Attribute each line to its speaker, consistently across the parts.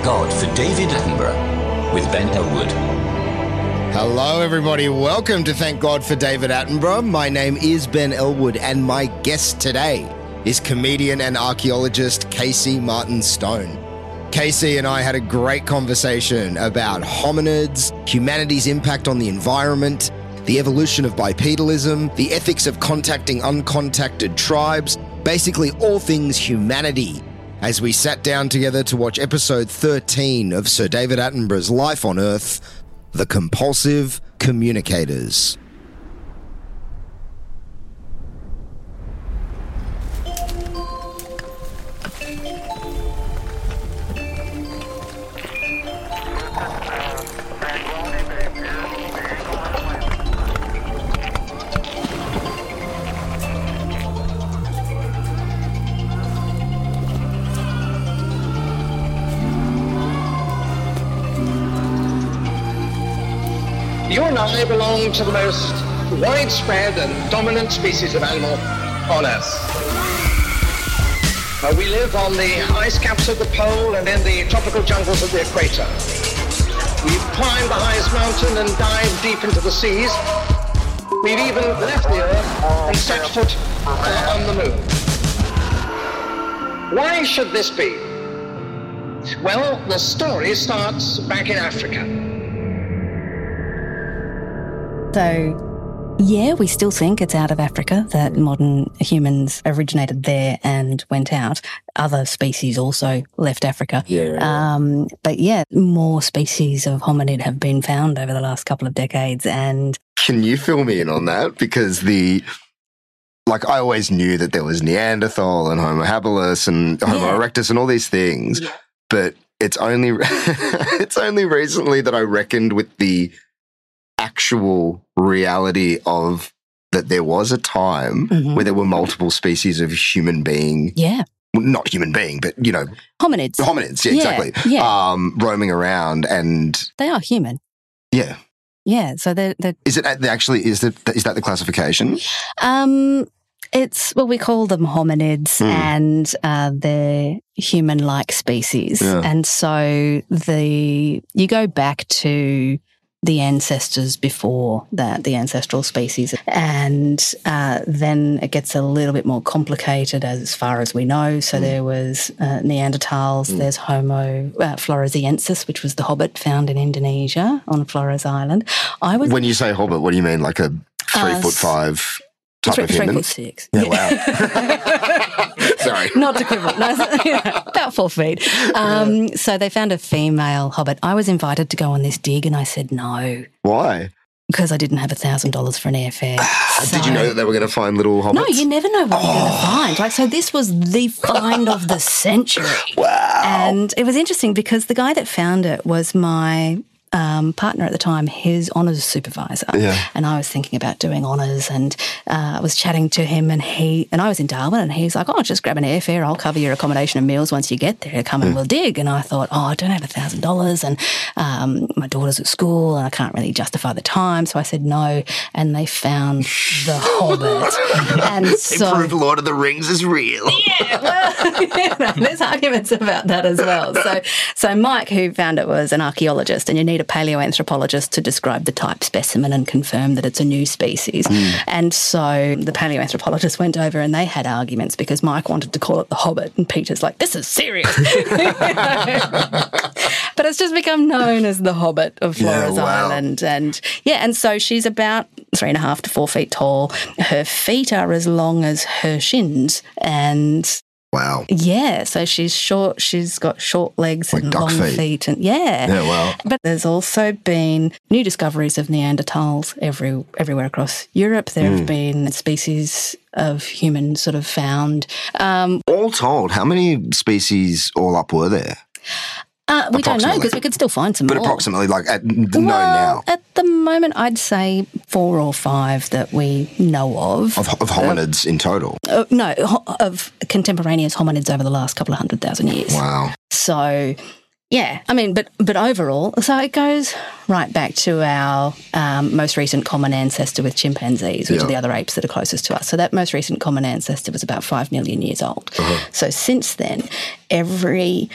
Speaker 1: Thank God for David Attenborough with Ben Ellwood.
Speaker 2: Hello, everybody. Welcome to Thank God for David Attenborough. My name is Ben Ellwood, and my guest today is comedian and archaeologist Casey Martin Stone. KC and I had a great conversation about hominids, humanity's impact on the environment, the evolution of bipedalism, the ethics of contacting uncontacted tribes, basically all things humanity as we sat down together to watch episode 13 of Sir David Attenborough's Life on Earth The Compulsive Communicators.
Speaker 3: I belong to the most widespread and dominant species of animal on Earth. Uh, we live on the ice caps of the pole and in the tropical jungles of the equator. We've climbed the highest mountain and dived deep into the seas. We've even left the Earth and set foot uh, on the moon. Why should this be? Well, the story starts back in Africa.
Speaker 4: So, yeah, we still think it's out of Africa that modern humans originated there and went out. Other species also left Africa.
Speaker 2: Yeah.
Speaker 4: Um, but yeah, more species of hominid have been found over the last couple of decades. And
Speaker 2: Can you fill me in on that? Because the like I always knew that there was Neanderthal and Homo habilis and Homo
Speaker 4: Yeah.
Speaker 2: erectus and all these things, but it's only it's only recently that I reckoned with the actual reality of that there was a time
Speaker 4: Mhm.
Speaker 2: where there were multiple species of human being,
Speaker 4: yeah,
Speaker 2: well, not human being, but you know,
Speaker 4: hominids.
Speaker 2: hominids, yeah,
Speaker 4: Yeah,
Speaker 2: exactly,
Speaker 4: yeah.
Speaker 2: um, roaming around, and
Speaker 4: They are human.
Speaker 2: yeah,
Speaker 4: Yeah. So they're, they're
Speaker 2: is it actually is that is that the classification?
Speaker 4: Um, it's well, we call them hominids,
Speaker 2: Hmm.
Speaker 4: and uh, they're human-like species.
Speaker 2: Yeah.
Speaker 4: And so the you go back to the ancestors before that, the ancestral species, and uh, then it gets a little bit more complicated as far as we know. So
Speaker 2: Hmm.
Speaker 4: there was uh, Neanderthals, there's Homo uh, floresiensis, which was the hobbit found in Indonesia on Flores Island. I was
Speaker 2: When you say hobbit, what do you mean? Like a three
Speaker 4: Uh,
Speaker 2: foot five type
Speaker 4: three,
Speaker 2: of
Speaker 4: three
Speaker 2: human?
Speaker 4: foot six.
Speaker 2: Yeah, wow. Sorry.
Speaker 4: Not to quibble. No, yeah, about four feet. Um, so they found a female hobbit. I was invited to go on this dig, and I said no
Speaker 2: Why?
Speaker 4: because I didn't have a thousand dollars for an airfare.
Speaker 2: Did you know that they were going to find little hobbits?
Speaker 4: No, you never know what you're going to find. Like, so this was the find of the century.
Speaker 2: Wow.
Speaker 4: And it was interesting because the guy that found it was my um, partner at the time, his honours supervisor.
Speaker 2: Yeah.
Speaker 4: And I was thinking about doing honours and uh, I was chatting to him and he, and I was in Darwin and he's like, oh, just grab an airfare. I'll cover your accommodation and meals once you get there. Come and we'll dig. And I thought, oh, I don't have a thousand dollars and um, my daughter's at school and I can't really justify the time. So I said no. And they found the Hobbit. and so.
Speaker 2: Prove Lord of the Rings is real.
Speaker 4: Yeah, well, you know, there's arguments about that as well. So, so Mike, who found it, was an archaeologist, and you need a paleoanthropologist to describe the type specimen and confirm that it's a new species. Hmm. And so the paleoanthropologist went over, and they had arguments because Mike wanted to call it the Hobbit, and Peter's like, "This is serious." but it's just become known as the Hobbit of
Speaker 2: Yeah,
Speaker 4: Flores
Speaker 2: wow.
Speaker 4: Island, and yeah, and so she's about three and a half to four feet tall. Her feet are as long as her shins. And
Speaker 2: Wow.
Speaker 4: yeah, so she's short. She's got short legs
Speaker 2: Like
Speaker 4: and long
Speaker 2: feet.
Speaker 4: feet. and yeah.
Speaker 2: Yeah, wow.
Speaker 4: But there's also been new discoveries of Neanderthals every everywhere across Europe. There
Speaker 2: Hmm.
Speaker 4: have been species of humans sort of found. Um,
Speaker 2: All told, how many species all up were there?
Speaker 4: Uh, we don't know because we could still find some
Speaker 2: But
Speaker 4: more.
Speaker 2: approximately, like at the
Speaker 4: well,
Speaker 2: now
Speaker 4: At the moment, I'd say four or five that we know of.
Speaker 2: of, of hominids in total.
Speaker 4: Uh, no, ho- of contemporaneous hominids over the last couple of hundred thousand years.
Speaker 2: Wow.
Speaker 4: So, yeah, I mean, but but overall, so it goes right back to our um, most recent common ancestor with chimpanzees, which
Speaker 2: Yeah.
Speaker 4: are the other apes that are closest to us. So that most recent common ancestor was about five million years old.
Speaker 2: Uh-huh.
Speaker 4: So since then, every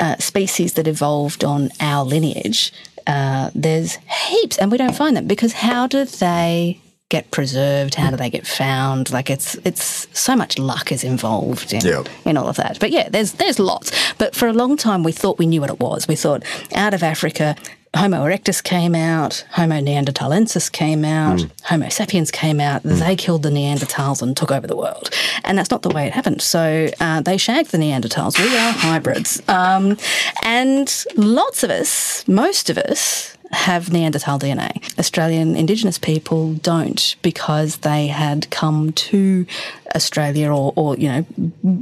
Speaker 4: uh, species that evolved on our lineage, uh, there's heaps, and we don't find them because how do they? Get preserved? How do they get found? Like it's it's so much luck is involved in
Speaker 2: Yeah.
Speaker 4: in all of that. But yeah, there's there's lots. But for a long time, we thought we knew what it was. We thought out of Africa, Homo erectus came out, Homo neanderthalensis came out, Homo sapiens came out. They killed the Neanderthals and took over the world. And that's not the way it happened. So uh, they shagged the Neanderthals. We are hybrids, um, and lots of us, most of us. Have Neanderthal DNA. Australian Indigenous people don't because they had come to Australia or, or, you know,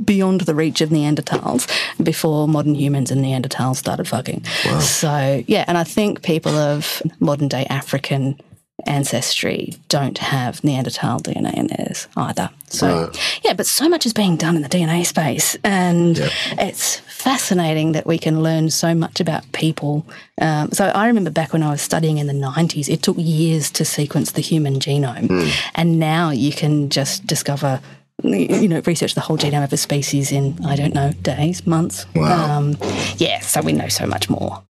Speaker 4: beyond the reach of Neanderthals before modern humans and Neanderthals started fucking. So, yeah, and I think people of modern day African ancestry don't have Neanderthal DNA in theirs either. So, yeah, but so much is being done in the DNA space, and it's fascinating that we can learn so much about people. Um, so, I remember back when I was studying in the 90s, it took years to sequence the human genome, and now you can just discover. You know, research the whole genome of a species in I don't know days, months.
Speaker 2: Wow.
Speaker 4: Um, yeah, so we know so much more.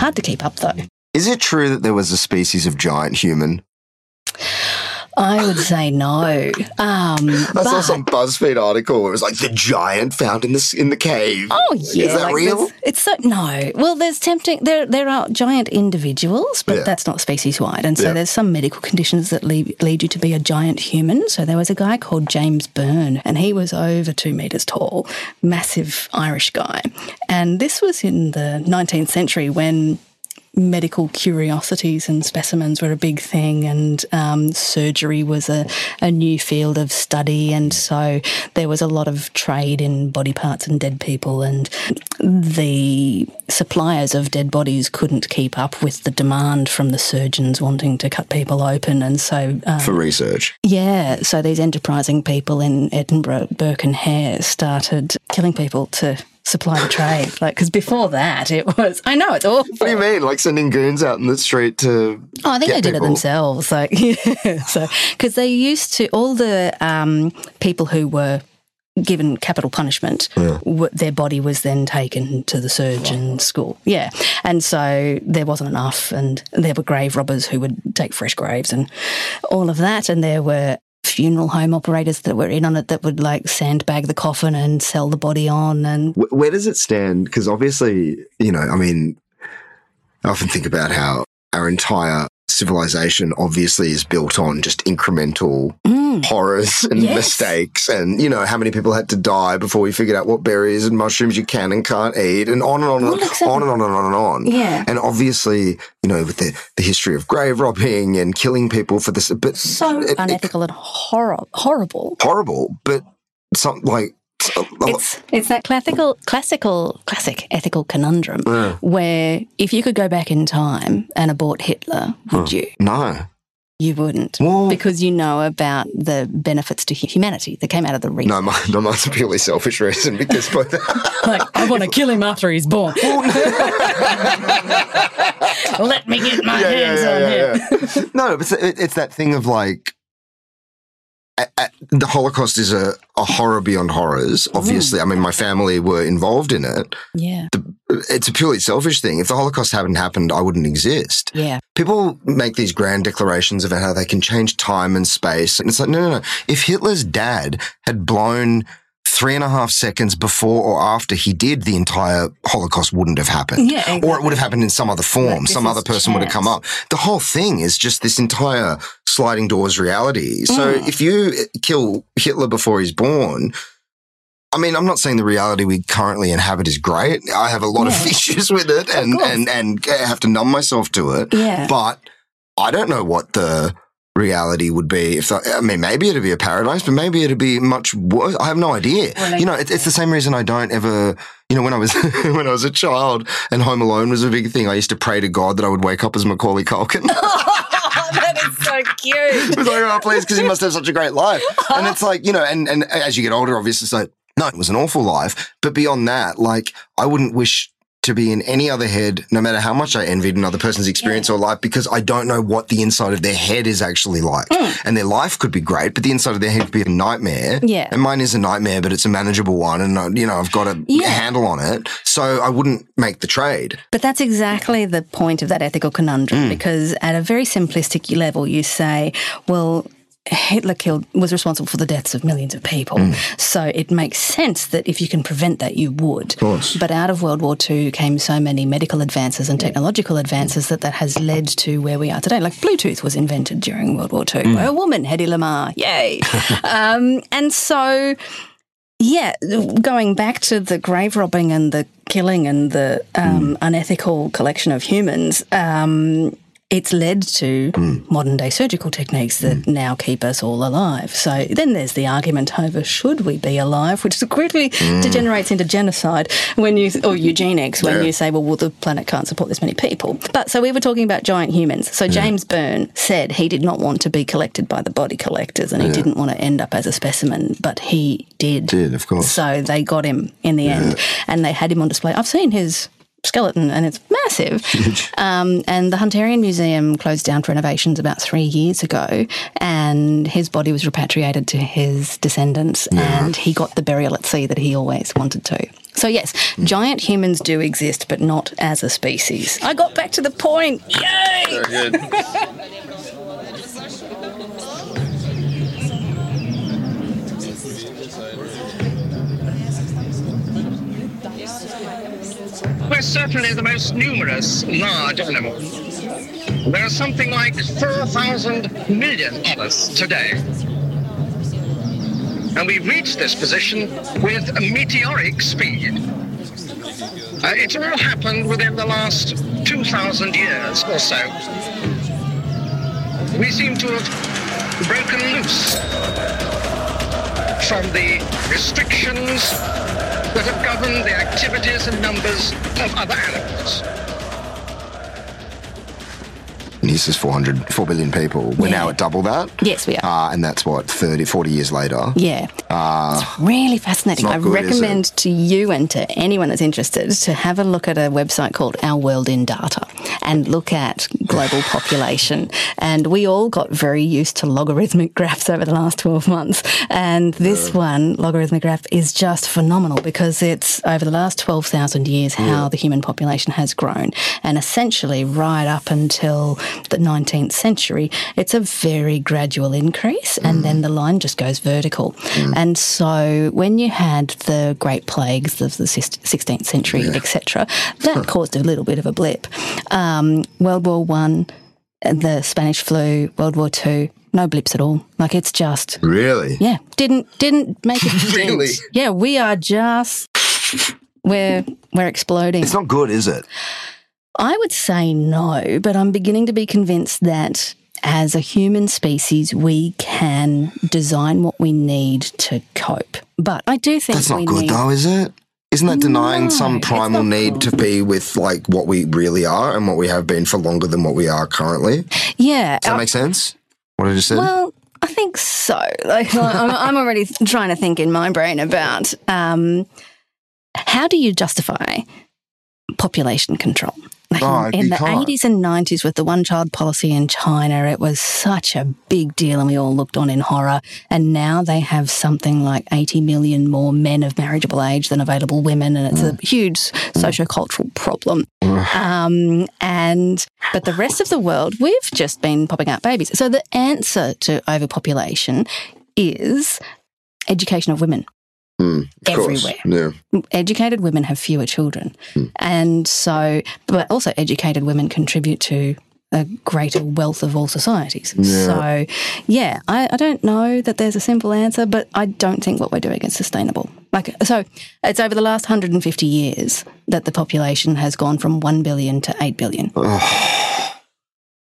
Speaker 4: Hard to keep up though.
Speaker 2: Is it true that there was a species of giant human?
Speaker 4: I would say no. Um,
Speaker 2: I saw some BuzzFeed article where it was like the giant found in the in the cave.
Speaker 4: Oh yeah,
Speaker 2: is that
Speaker 4: like
Speaker 2: real?
Speaker 4: It's so, no. Well, there's tempting. There there are giant individuals, but
Speaker 2: Yeah.
Speaker 4: that's not species wide. And so
Speaker 2: Yeah.
Speaker 4: there's some medical conditions that lead, lead you to be a giant human. So there was a guy called James Byrne, and he was over two meters tall, massive Irish guy. And this was in the 19th century when medical curiosities and specimens were a big thing, and um, surgery was a, a new field of study. And so there was a lot of trade in body parts and dead people, and the suppliers of dead bodies couldn't keep up with the demand from the surgeons wanting to cut people open. And so, um,
Speaker 2: For research.
Speaker 4: yeah, so these enterprising people in Edinburgh, Burke and Hare started killing people to supply the trade. Like, because before that, it was, I know it's awful.
Speaker 2: What do you mean? Like sending goons out in the street to
Speaker 4: Oh, I think they did
Speaker 2: people?
Speaker 4: it themselves. Like, yeah. So, because they used to, all the um, people who were given capital punishment, w- their body was then taken to the surgeon school. Yeah. And so there wasn't enough. And there were grave robbers who would take fresh graves and all of that. And there were funeral home operators that were in on it that would like sandbag the coffin and sell the body on. And
Speaker 2: Where does it stand? Because obviously, you know, I mean, I often think about how our entire civilization obviously is built on just incremental mm. horrors and
Speaker 4: Yes.
Speaker 2: mistakes and you know how many people had to die before we figured out what berries and mushrooms you can and can't eat and on and on and on, on and on and on and on
Speaker 4: Yeah.
Speaker 2: and obviously you know with the, the history of grave robbing and killing people for this but
Speaker 4: so
Speaker 2: it- it-
Speaker 4: unethical and hor- horrible.
Speaker 2: horrible but some like
Speaker 4: It's it's that classical classical classic ethical conundrum where if you could go back in time and abort Hitler, would you?
Speaker 2: no
Speaker 4: You wouldn't.
Speaker 2: Well-
Speaker 4: because you know about the benefits to humanity that came out of the research.
Speaker 2: no, my, no, mine's a purely selfish reason because both,
Speaker 4: Like, I want to kill him after he's born. Let me get my hands on him.
Speaker 2: no, but it's, it, it's that thing of like the Holocaust is a, a horror beyond horrors. Mm. Obviously, I mean, my family were involved in it.
Speaker 4: Yeah.
Speaker 2: It's a purely selfish thing. If the Holocaust hadn't happened, I wouldn't exist.
Speaker 4: Yeah.
Speaker 2: People make these grand declarations about how they can change time and space. And it's like, no, no, no. If Hitler's dad had blown three and a half seconds before or after he did, the entire Holocaust wouldn't have happened.
Speaker 4: Yeah,
Speaker 2: Or it would have happened in some other form.
Speaker 4: Like,
Speaker 2: some other person would have come up. The whole thing is just this entire sliding doors reality. So
Speaker 4: Mm.
Speaker 2: if you kill Hitler before he's born, I mean, I'm not saying the reality we currently inhabit is great. I have a lot of issues with it and, and, and have to numb myself to it.
Speaker 4: Yeah.
Speaker 2: But I don't know what the reality would be if I mean maybe it'd be a paradise but maybe it'd be much worse i have no idea. You know it's, it's the same reason i don't ever you know when i was when i was a child and home alone was a big thing i used to pray to god that i would wake up as macaulay culkin.
Speaker 4: Oh, that is so cute.
Speaker 2: it was like oh please because he must have such a great life. And it's like you know and and as you get older obviously it's like no it was an awful life. But beyond that like i wouldn't wish to be in any other head, no matter how much I envied another person's experience or life, because I don't know what the inside of their head is actually like. And their life could be great, but the inside of their head could be a nightmare.
Speaker 4: Yeah.
Speaker 2: And mine is a nightmare, but it's a manageable one. And, uh, you know, I've got a
Speaker 4: Yeah.
Speaker 2: handle on it. So I wouldn't make the trade.
Speaker 4: But that's exactly the point of that ethical conundrum
Speaker 2: Mm.
Speaker 4: because at a very simplistic level, you say, well, Hitler killed was responsible for the deaths of millions of people.
Speaker 2: Mm.
Speaker 4: So it makes sense that if you can prevent that, you would. Of
Speaker 2: course.
Speaker 4: But out of World War II came so many medical advances and technological advances that that has led to where we are today. Like Bluetooth was invented during World War II
Speaker 2: Mm.
Speaker 4: by a woman, Hedy Lamarr. Yay! um, and so yeah, going back to the grave robbing and the killing and the um, unethical collection of humans, um, it's led to mm. modern day surgical techniques that mm. now keep us all alive. So then there's the argument over should we be alive, which quickly mm. degenerates into genocide when you or eugenics when
Speaker 2: Yeah.
Speaker 4: you say, well, well, the planet can't support this many people. But so we were talking about giant humans. So James Byrne said he did not want to be collected by the body collectors and he didn't want to end up as a specimen, but he did.
Speaker 2: Did, of course.
Speaker 4: So they got him in the end, and they had him on display. I've seen his skeleton, and it's massive. Um, and the Hunterian Museum closed down for renovations about three years ago, and his body was repatriated to his descendants, and he got the burial at sea that he always wanted to. So yes, giant humans do exist, but not as a species. I got back to the point. Yay!
Speaker 3: We're certainly the most numerous large animal. There are something like 4,000 million of us today. And we've reached this position with meteoric speed. Uh, it's all happened within the last 2,000 years or so. We seem to have broken loose from the restrictions that have governed the activities and numbers of other animals.
Speaker 2: And he says 400, 4 billion people. We're
Speaker 4: Yeah.
Speaker 2: now at double that.
Speaker 4: Yes, we are.
Speaker 2: Uh, and that's what, 30, 40 years later.
Speaker 4: Yeah. it's really fascinating.
Speaker 2: it's
Speaker 4: I
Speaker 2: good,
Speaker 4: recommend to you and to anyone that's interested to have a look at a website called Our World in Data and look at global population. And we all got very used to logarithmic graphs over the last 12 months. And this one, logarithmic graph, is just phenomenal because it's over the last 12,000 years how the human population has grown. And essentially, right up until the 19th century, it's a very gradual increase. And then the line just goes vertical. And so when you had the Great Plagues of the 16th century, etc., that caused a little bit of a blip. Um, World War One, the Spanish flu, World War Two, no blips at all. Like it's just
Speaker 2: Really?
Speaker 4: yeah, didn't didn't make dent.
Speaker 2: Really?
Speaker 4: Yeah, we are just we're we're exploding.
Speaker 2: It's not good, is it?
Speaker 4: I would say no, but I'm beginning to be convinced that as a human species, we can design what we need to cope. But I do think
Speaker 2: That's not good,
Speaker 4: need.
Speaker 2: though, is it? Isn't that denying
Speaker 4: No,
Speaker 2: some primal need
Speaker 4: good.
Speaker 2: to be with like what we really are and what we have been for longer than what we are currently?
Speaker 4: Yeah, Does
Speaker 2: that
Speaker 4: uh,
Speaker 2: make sense? What I just said?
Speaker 4: Well, I think so. Like, I'm, I'm already trying to think in my brain about um, how do you justify population control? Like
Speaker 2: Oh,
Speaker 4: in the
Speaker 2: can't.
Speaker 4: 80s and 90s with the one child policy in China, it was such a big deal and we all looked on in horror. And now they have something like 80 million more men of marriageable age than available women. And it's
Speaker 2: Mm.
Speaker 4: a huge sociocultural problem. Um, and but the rest of the world, we've just been popping out babies. So the answer to overpopulation is education of women.
Speaker 2: Hmm, course.
Speaker 4: everywhere.
Speaker 2: Yeah.
Speaker 4: Educated women have fewer children. Hmm. And so, but also educated women contribute to a greater wealth of all societies. So, yeah, I, I don't know that there's a simple answer, but I don't think what we're doing is sustainable. Like, so it's over the last 150 years that the population has gone from 1 billion to 8 billion.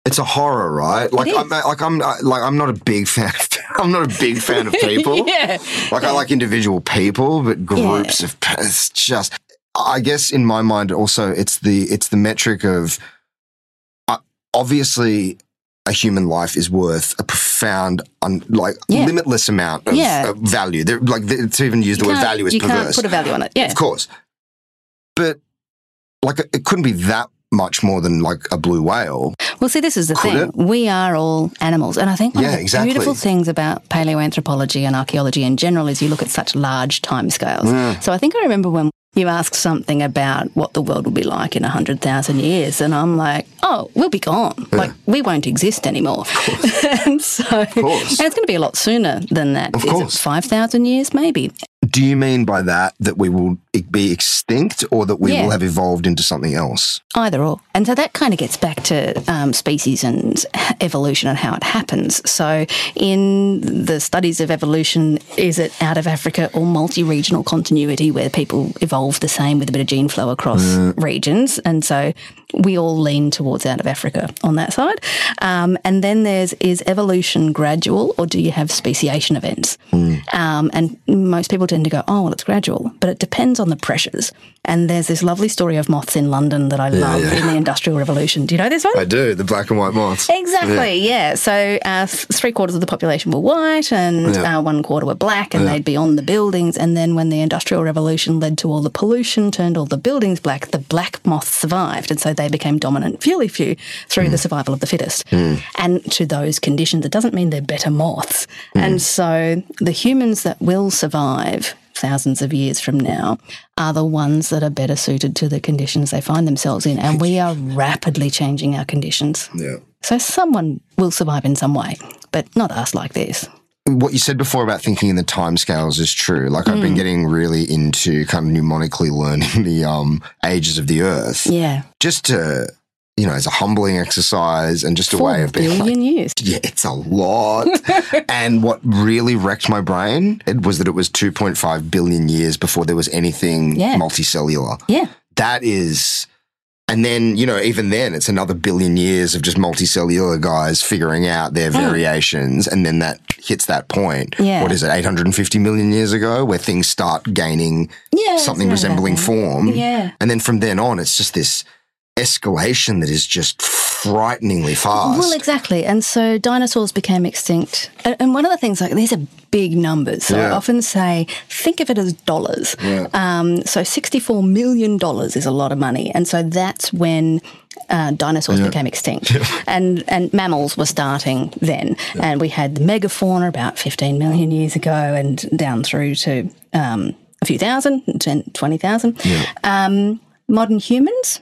Speaker 2: It's a horror, right? Like. I'm like I'm uh, like I'm not a big fan. Of, I'm not a big fan of people.
Speaker 4: yeah.
Speaker 2: Like I like individual people, but groups of it's just. I guess in my mind, also it's the it's the metric of uh, obviously a human life is worth a profound, un, like
Speaker 4: Yeah.
Speaker 2: limitless amount of,
Speaker 4: Yeah.
Speaker 2: of value. There, like the, to even use the
Speaker 4: You
Speaker 2: word value is
Speaker 4: you
Speaker 2: perverse.
Speaker 4: can't put a value on it. Yeah.
Speaker 2: Of course. But like it couldn't be that much more than like a blue whale.
Speaker 4: Well, see, this is the
Speaker 2: Could
Speaker 4: thing.
Speaker 2: it?
Speaker 4: We are all animals. And I think one
Speaker 2: Yeah,
Speaker 4: of the
Speaker 2: exactly.
Speaker 4: beautiful things about paleoanthropology and archaeology in general is you look at such large timescales. So I think I remember when you asked something about what the world will be like in 100,000 years, and I'm like, oh, we'll be gone. Like, we won't exist anymore. and so,
Speaker 2: course.
Speaker 4: and it's going to be a lot sooner than that.
Speaker 2: Of
Speaker 4: Is
Speaker 2: course.
Speaker 4: 5,000 years? Maybe.
Speaker 2: Do you mean by that that we will be extinct or that we
Speaker 4: Yeah.
Speaker 2: will have evolved into something else?
Speaker 4: Either or. And so that kind of gets back to um, species and evolution and how it happens. So, in the studies of evolution, is it out of Africa or multi regional continuity where people evolve the same with a bit of gene flow across regions? And so we all lean towards out of Africa on that side. Um, and then there's is evolution gradual or do you have speciation events? Um, and most people tend to go, oh, well, it's gradual, but it depends on the pressures. And there's this lovely story of moths in London that I love in the Industrial Revolution. Do you know this one?
Speaker 2: I do, the black and white moths.
Speaker 4: Exactly, yeah. So uh, three quarters of the population were white and
Speaker 2: Yeah.
Speaker 4: uh, one quarter were black, and they'd be on the buildings. And then when the Industrial Revolution led to all the pollution, turned all the buildings black, the black moths survived. And so they became dominant purely few through the survival of the fittest. And to those conditions, it doesn't mean they're better moths. And so the humans that will survive thousands of years from now are the ones that are better suited to the conditions they find themselves in. And we are rapidly changing our conditions.
Speaker 2: Yeah.
Speaker 4: So someone will survive in some way, but not us like this.
Speaker 2: What you said before about thinking in the timescales is true. Like I've
Speaker 4: Mm.
Speaker 2: been getting really into kind of mnemonically learning the um, ages of the earth
Speaker 4: Yeah.
Speaker 2: just to, you know, as a humbling exercise and just a way of being
Speaker 4: billion
Speaker 2: like,
Speaker 4: years.
Speaker 2: yeah, it's a lot. and what really wrecked my brain it was that it was 2.5 billion years before there was anything
Speaker 4: Yeah.
Speaker 2: multicellular.
Speaker 4: Yeah.
Speaker 2: That is, and then, you know, even then it's another billion years of just multicellular guys figuring out their hmm. variations. And then that hits that point.
Speaker 4: Yeah.
Speaker 2: What is it, 850 million years ago, where things start gaining
Speaker 4: Yeah.
Speaker 2: something
Speaker 4: it's
Speaker 2: resembling form.
Speaker 4: Yeah.
Speaker 2: And then from then on, it's just this escalation that is just frighteningly fast.
Speaker 4: Well, exactly. And so dinosaurs became extinct. And one of the things, like, these are big numbers. So I often say, think of it as dollars.
Speaker 2: Yeah.
Speaker 4: Um, so $64 million is a lot of money. And so that's when uh, dinosaurs became extinct. and, and mammals were starting then. And we had the megafauna about 15 million years ago and down through to um, a few thousand, 10, 20,000. Um, modern humans,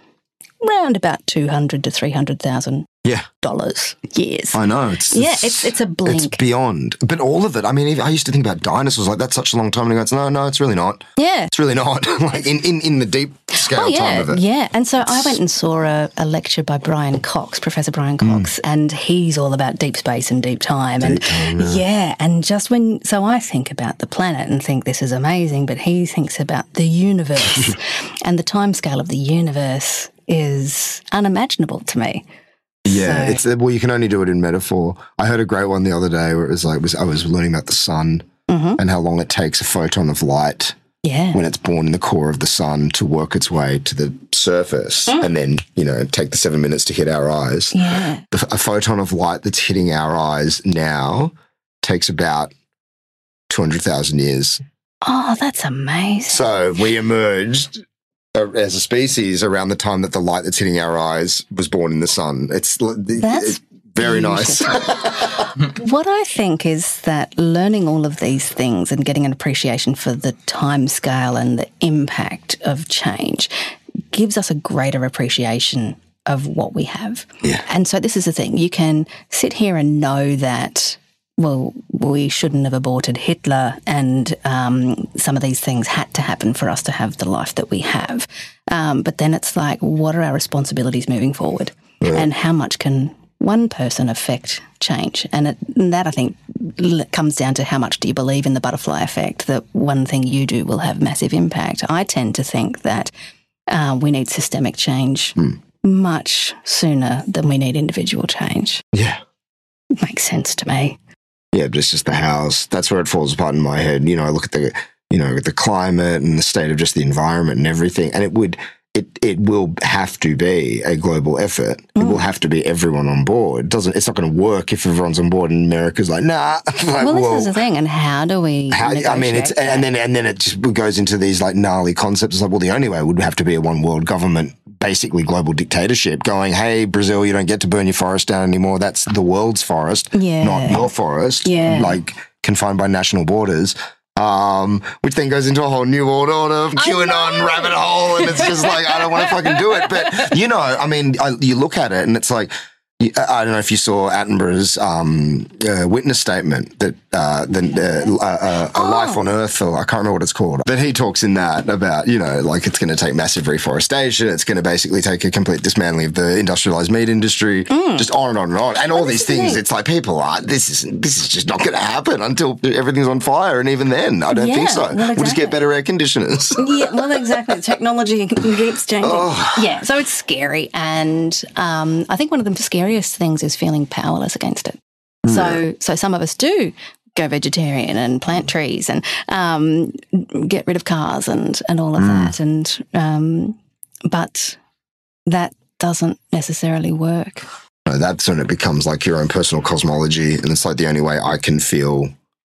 Speaker 4: around about 200 to 300,000
Speaker 2: yeah.
Speaker 4: dollars years.
Speaker 2: I know. It's,
Speaker 4: Yeah, it's- it's a blink.
Speaker 2: It's beyond. But all of it. I mean, I used to think about dinosaurs like that's such a long time ago. It's no, no, it's really not.
Speaker 4: Yeah.
Speaker 2: It's really not. like in, in, in the deep scale
Speaker 4: Oh
Speaker 2: time of it.
Speaker 4: yeah. And so I went and saw a, a lecture by Brian Cox, Professor Brian hmm. Cox, and he's all about deep space and deep time. and yeah, and just when so I think about the planet and think this is amazing, but he thinks about the universe, and the timescale of the universe is unimaginable to me.
Speaker 2: Yeah,
Speaker 4: So-
Speaker 2: it's well, you can only do it in metaphor. I heard a great one the other day where it was like was I was learning about the sun
Speaker 4: Mm-hmm.
Speaker 2: and how long it takes a photon of light
Speaker 4: Yeah.
Speaker 2: when it's born in the core of the sun to work its way to the surface and then you know take the seven minutes to hit our eyes.
Speaker 4: Mm. Yeah.
Speaker 2: The, a photon of light that's hitting our eyes now takes about two hundred thousand years.
Speaker 4: Oh, that's amazing.
Speaker 2: So we emerged uh, Uh, as a species around the time that the light that's hitting our eyes was born in the sun. It's,
Speaker 4: That's
Speaker 2: it's very nice.
Speaker 4: What I think is that learning all of these things and getting an appreciation for the time scale and the impact of change gives us a greater appreciation of what we have.
Speaker 2: Yeah.
Speaker 4: And so this is the thing. You can sit here and know that well, we shouldn't have aborted Hitler, and um, some of these things had to happen for us to have the life that we have. Um, but then it's like, what are our responsibilities moving forward, and how much can one person affect change? And, it, and that I think l- comes down to how much do you believe in the butterfly effect that one thing you do will have massive impact. I tend to think that uh, we need systemic change much sooner than we need individual change.
Speaker 2: Yeah.
Speaker 4: Makes sense to me.
Speaker 2: Yeah, but it's just the house. That's where it falls apart in my head. You know, I look at the, you know, the climate and the state of just the environment and everything, and it would, it, it will have to be a global effort. It will mm. have to be everyone on board. It doesn't, it's not going to work if everyone's on board and America's like, nah. like,
Speaker 4: Well, this
Speaker 2: well,
Speaker 4: is the thing, and how do we?
Speaker 2: how, I mean, it's
Speaker 4: negotiate
Speaker 2: and then and then it just goes into these like gnarly concepts. It's like, well, the only way would have to be a one world government, basically global dictatorship, going, "Hey, Brazil, you don't get to burn your forest down anymore. That's the world's forest,
Speaker 4: Yeah.
Speaker 2: not your forest.
Speaker 4: Yeah.
Speaker 2: like confined by national borders." Um, which then goes into a whole new world order of QAnon rabbit hole, and it's just like I don't want to fucking do it. But you know, I mean, I, you look at it, and it's like I don't know if you saw Attenborough's um, uh, witness statement that uh, the uh, uh, a life on Earth, or I can't remember what it's called, but he talks in that about you know like it's going to take massive reforestation, it's going to basically take a complete dismantling of the industrialized meat industry, just on and on and on, and all these things. It's like people are this is this is just not going to happen until everything's on fire, and even then, I don't think so.
Speaker 4: well,
Speaker 2: We'll just get better air conditioners.
Speaker 4: yeah, well, exactly. Technology keeps changing.
Speaker 2: Oh.
Speaker 4: Yeah, so it's scary, and um, I think one of the scariest things is feeling powerless against it. So, so some of us do go vegetarian and plant trees and um, get rid of cars and and all of that, and um, but that doesn't necessarily work.
Speaker 2: know, that's when it becomes like your own personal cosmology. And it's like the only way I can feel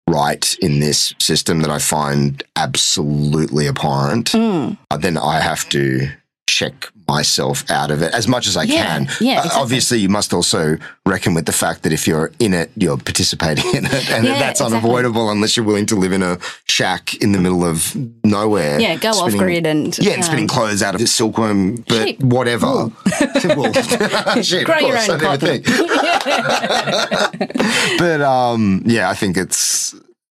Speaker 2: right in this system that I find absolutely abhorrent,
Speaker 4: Mm.
Speaker 2: uh, then I have to check myself out of it as much as I
Speaker 4: Yeah,
Speaker 2: can.
Speaker 4: yeah,
Speaker 2: Uh,
Speaker 4: exactly.
Speaker 2: obviously, you must also reckon with the fact that if you're in it, you're participating in it. And
Speaker 4: Yeah,
Speaker 2: that's
Speaker 4: exactly.
Speaker 2: unavoidable unless you're willing to live in a shack in the middle of nowhere.
Speaker 4: Yeah, go off grid and
Speaker 2: Yeah, and spinning
Speaker 4: um,
Speaker 2: clothes out of this silkworm, but
Speaker 4: Sheep.
Speaker 2: whatever.
Speaker 4: Wool.
Speaker 2: Wool. Sheep,
Speaker 4: Grow your own cotton.
Speaker 2: but um, yeah, I think it's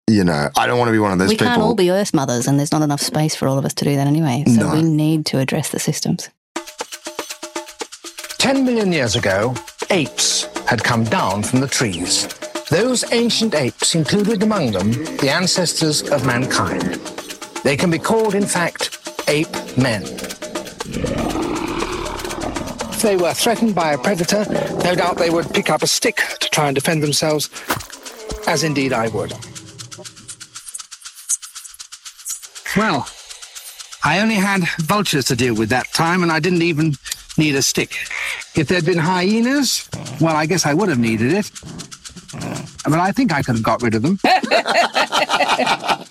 Speaker 2: you know I don't want to be one of those
Speaker 4: we
Speaker 2: people.
Speaker 4: can't all be Earth mothers, and there's not enough space for all of us to do that anyway. So
Speaker 2: No.
Speaker 4: we need to address the systems.
Speaker 5: 10 million years ago, apes had come down from the trees. Those ancient apes included among them the ancestors of mankind. They can be called, in fact, ape men. If they were threatened by a predator, no doubt they would pick up a stick to try and defend themselves, as indeed I would. Well, I only had vultures to deal with that time, and I didn't even need a stick. If there'd been hyenas, well, I guess I would have needed it. But I think I could have got rid of them.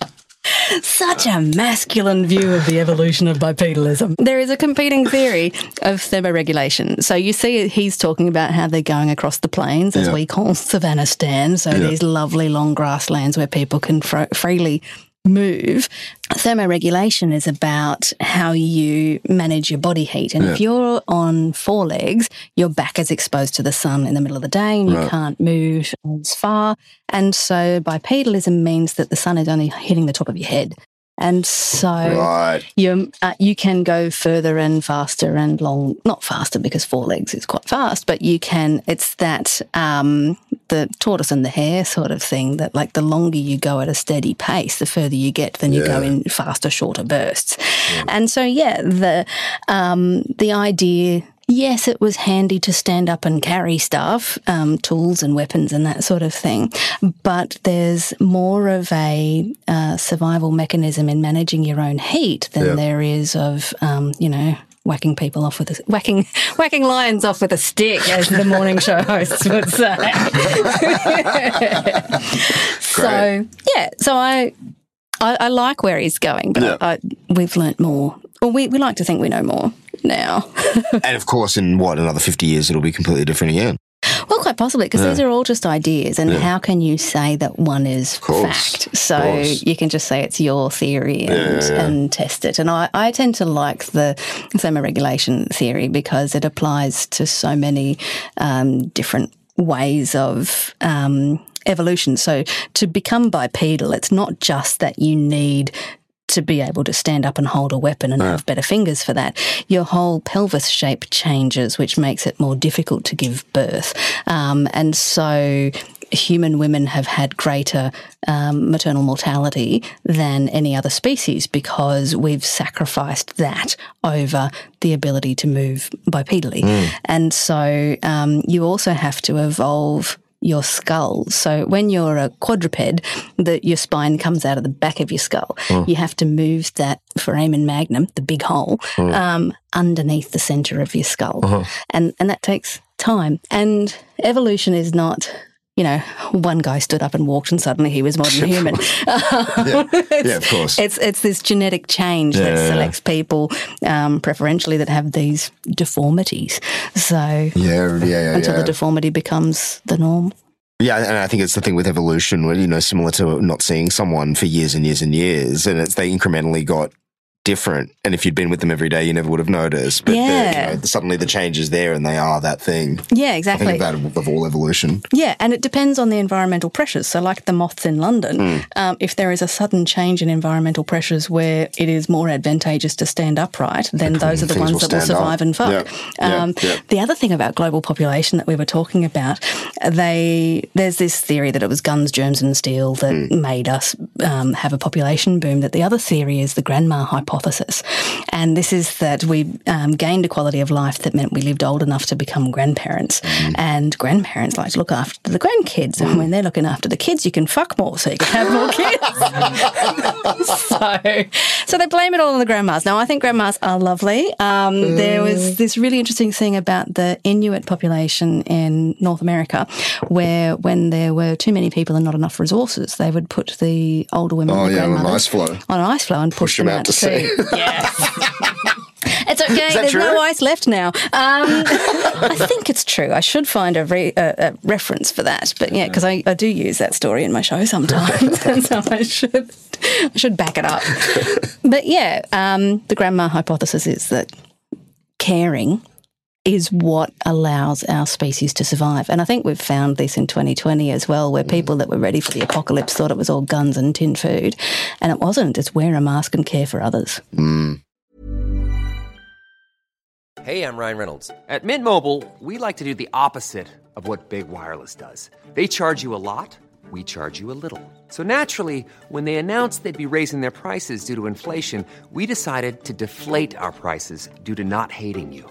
Speaker 4: Such a masculine view of the evolution of bipedalism. There is a competing theory of thermoregulation. So you see, he's talking about how they're going across the plains, as
Speaker 2: Yeah.
Speaker 4: we call Savanistan. So these lovely long grasslands where people can fro- freely move. Thermoregulation is about how you manage your body heat. And if you're on four legs, your back is exposed to the sun in the middle of the day and you can't move as far. And so bipedalism means that the sun is only hitting the top of your head. And so
Speaker 2: Right.
Speaker 4: you uh, you can go further and faster and long, not faster because four legs is quite fast, but you can. It's that um, the tortoise and the hare sort of thing. That like the longer you go at a steady pace, the further you get. Then you go in faster, shorter bursts. And so yeah, the um, the idea. Yes, it was handy to stand up and carry stuff, um, tools and weapons and that sort of thing. But there's more of a uh, survival mechanism in managing your own heat than
Speaker 2: Yeah.
Speaker 4: there is of, um, you know, whacking people off with a whacking whacking lions off with a stick, as the morning show hosts would say. so yeah, so I, I I like where he's going, but
Speaker 2: Yeah.
Speaker 4: I, we've learnt more. Well, we, we like to think we know more now.
Speaker 2: and of course, in what another fifty years, it'll be completely different again.
Speaker 4: Well, quite possibly, because these are all just ideas, and how can you say that one is fact? So you can just say it's your theory and, and test it. And I, I tend to like the thermoregulation theory because it applies to so many um, different ways of um, evolution. So to become bipedal, it's not just that you need to be able to stand up and hold a weapon and have better fingers for that. Your whole pelvis shape changes, which makes it more difficult to give birth. Um, and so human women have had greater um, maternal mortality than any other species because we've sacrificed that over the ability to move bipedally. And so um, you also have to evolve your skull. So when you're a quadruped, that your spine comes out of the back of your skull. You have to move that foramen magnum, the big hole, um, underneath the center of your skull, and and that takes time. And evolution is not. You know, one guy stood up and walked, and suddenly he was modern human.
Speaker 2: Yeah. Yeah, of course.
Speaker 4: It's it's this genetic change that
Speaker 2: Yeah.
Speaker 4: selects people um, preferentially that have these deformities. So
Speaker 2: Yeah, yeah, yeah.
Speaker 4: until
Speaker 2: yeah.
Speaker 4: the deformity becomes the norm.
Speaker 2: Yeah, and I think it's the thing with evolution, where you know, similar to not seeing someone for years and years and years, and it's they incrementally got different. And if you'd been with them every day, you never would have noticed. But the-
Speaker 4: Yeah.
Speaker 2: you know, suddenly the change is there, and they are that thing.
Speaker 4: Yeah,
Speaker 2: I
Speaker 4: exactly.
Speaker 2: think of that of all evolution.
Speaker 4: Yeah, and it depends on the environmental pressures. So, like the moths in London,
Speaker 2: Hmm.
Speaker 4: um, if there is a sudden change in environmental pressures where it is more advantageous to stand upright, then those are the ones
Speaker 2: will
Speaker 4: that will
Speaker 2: stand up.
Speaker 4: survive and fuck.
Speaker 2: Yeah, yeah,
Speaker 4: um,
Speaker 2: yeah.
Speaker 4: The other thing about global population that we were talking about, they there's this theory that it was guns, germs, and steel that
Speaker 2: Hmm.
Speaker 4: made us um, have a population boom. That the other theory is the grandma hypothesis, and this is that we um, gained a quality of life that meant we lived old enough to become grandparents,
Speaker 2: Hmm.
Speaker 4: and grandparents like to look after the grandkids, and when they're looking after the kids, you can fuck more, so you can have more kids. so, so they blame it all on the grandmas. Now, I think grandmas are lovely. Um, There was this really interesting thing about the Inuit population in North America, where when there were too many people and not enough resources, they would put the older women,
Speaker 2: Oh,
Speaker 4: the
Speaker 2: yeah, on an ice floe.
Speaker 4: on an ice floe and push, them, out, to sea. Yeah. It's okay. There's no
Speaker 2: true?
Speaker 4: ice left now. Um, I think it's true. I should find a, re, a, a reference for that. But yeah, because I, I do use that story in my show sometimes, and so I should I should back it up. But yeah, um, the grandma hypothesis is that caring is what allows our species to survive. And I think we've found this in 2020 as well, where mm. people that were ready for the apocalypse thought it was all guns and tin food. And it wasn't. It's wear a mask and care for others. Mm.
Speaker 6: Hey, I'm Ryan Reynolds. At Mint Mobile, we like to do the opposite of what Big Wireless does. They charge you a lot, we charge you a little. So naturally, when they announced they'd be raising their prices due to inflation, we decided to deflate our prices due to not hating you.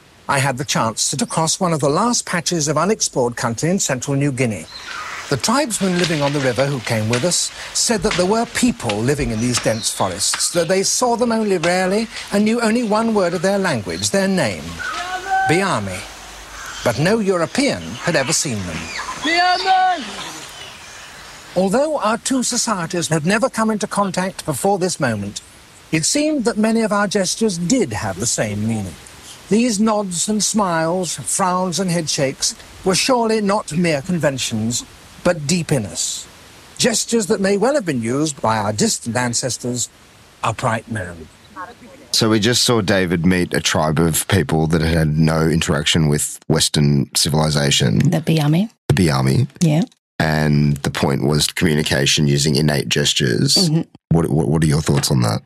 Speaker 7: I had the chance to cross one of the last patches of unexplored country in central New Guinea. The tribesmen living on the river who came with us said that there were people living in these dense forests, that they saw them only rarely and knew only one word of their language, their name, Biami. But no European had ever seen them. Although our two societies had never come into contact before this moment, it seemed that many of our gestures did have the same meaning. These nods and smiles, frowns and headshakes were surely not mere conventions, but deep in us. Gestures that may well have been used by our distant ancestors, upright men.
Speaker 2: So we just saw David meet a tribe of people that had had no interaction with Western civilization,
Speaker 4: The Biami.
Speaker 2: the Biami,
Speaker 4: Yeah.
Speaker 2: and the point was communication using innate gestures.
Speaker 4: Mm-hmm.
Speaker 2: What, what What are your thoughts on that?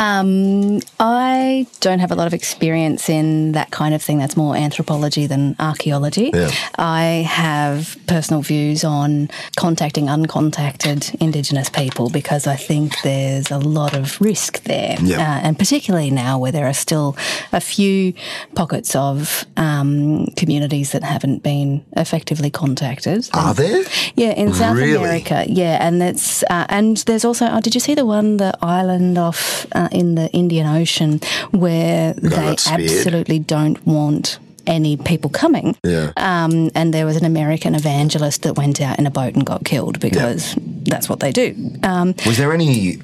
Speaker 4: Um, I don't have a lot of experience in that kind of thing. That's more anthropology than archaeology.
Speaker 2: Yeah.
Speaker 4: I have personal views on contacting uncontacted Indigenous people because I think there's a lot of risk there.
Speaker 2: Yeah.
Speaker 4: Uh, and particularly now where there are still a few pockets of um, communities that haven't been effectively contacted.
Speaker 2: Are there?
Speaker 4: Yeah, in South
Speaker 2: Really?
Speaker 4: America. Yeah, and that's uh, and there's also. Oh, did you see the one, the island off uh, in the Indian Ocean, where they
Speaker 2: got
Speaker 4: absolutely don't want any people coming.
Speaker 2: Yeah.
Speaker 4: Um, and there was an American evangelist that went out in a boat and got killed because that's what they do. Um,
Speaker 2: Was there any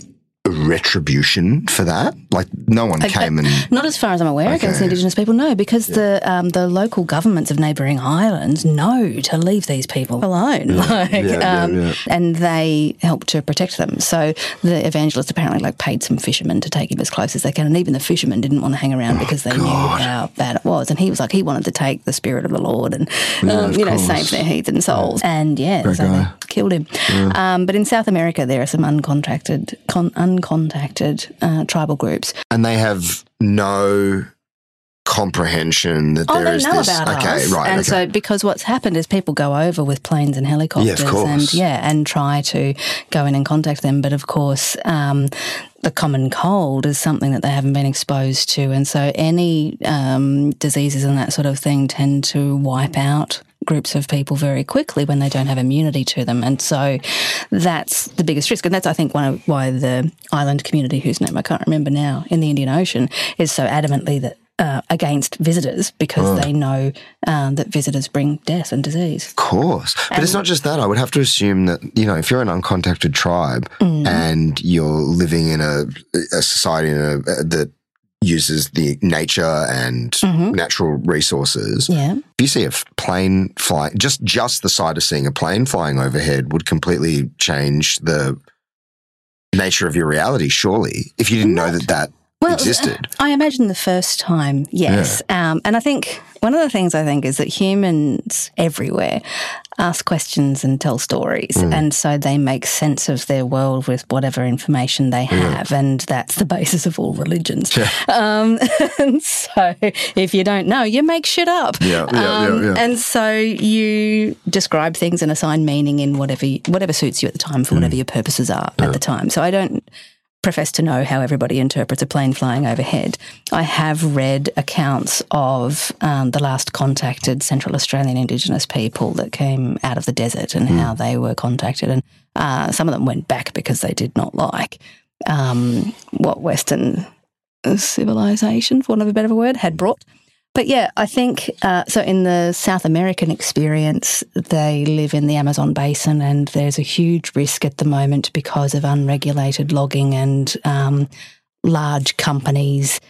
Speaker 2: retribution for that? Like, no one came and.
Speaker 4: Not as far as I'm aware against
Speaker 2: Okay.
Speaker 4: Indigenous people, no, because the um, the local governments of neighbouring islands know to leave these people alone, like,
Speaker 2: Yeah, yeah,
Speaker 4: um,
Speaker 2: yeah.
Speaker 4: and they help to protect them. So the evangelist apparently like paid some fishermen to take him as close as they can, and even the fishermen didn't want to hang around because they knew how bad it was. And he was like, he wanted to take the spirit of the Lord and um,
Speaker 2: of
Speaker 4: you know
Speaker 2: course.
Speaker 4: save their heathen souls. And yeah,
Speaker 2: Great
Speaker 4: so they killed him. Um, but in South America, there are some uncontracted. con- uncontacted uh, tribal groups.
Speaker 2: And they have no comprehension that
Speaker 4: Oh,
Speaker 2: there
Speaker 4: they
Speaker 2: is
Speaker 4: know
Speaker 2: this. okay,
Speaker 4: us.
Speaker 2: right.
Speaker 4: And
Speaker 2: okay.
Speaker 4: so, because what's happened is people go over with planes and helicopters,
Speaker 2: course.
Speaker 4: and yeah, and try to go in and contact them. But of course, um, the common cold is something that they haven't been exposed to, and so any um, diseases and that sort of thing tend to wipe out groups of people very quickly when they don't have immunity to them. And so that's the biggest risk. And that's, I think, one of why the island community, whose name I can't remember now, in the Indian Ocean, is so adamantly that. Uh, against visitors because they know um, that visitors bring death and disease.
Speaker 2: Of course. But it's not just that. I would have to assume that, you know, if you're an uncontacted tribe
Speaker 4: Mm.
Speaker 2: and you're living in a, a society in a, that uses the nature and natural resources,
Speaker 4: Yeah.
Speaker 2: if you see a plane flying, just just the sight of seeing a plane flying overhead would completely change the nature of your reality. Surely, if you didn't know that that existed.
Speaker 4: I imagine the first time, yes. Um, and I think one of the things I think is that humans everywhere ask questions and tell stories.
Speaker 2: Mm.
Speaker 4: And so they make sense of their world with whatever information they have. And that's the basis of all religions. Um, and so if you don't know, you make shit up.
Speaker 2: Yeah, yeah, yeah,
Speaker 4: Um,
Speaker 2: yeah.
Speaker 4: And so you describe things and assign meaning in whatever you, whatever suits you at the time for
Speaker 2: Mm.
Speaker 4: whatever your purposes are at the time. So I don't profess to know how everybody interprets a plane flying overhead. I have read accounts of um, the last contacted Central Australian Indigenous people that came out of the desert and how they were contacted, and uh, some of them went back because they did not like um, what Western civilization, for want of a better word, had brought. But yeah, I think uh, so. In the South American experience, they live in the Amazon basin, and there's a huge risk at the moment because of unregulated logging and um, large companies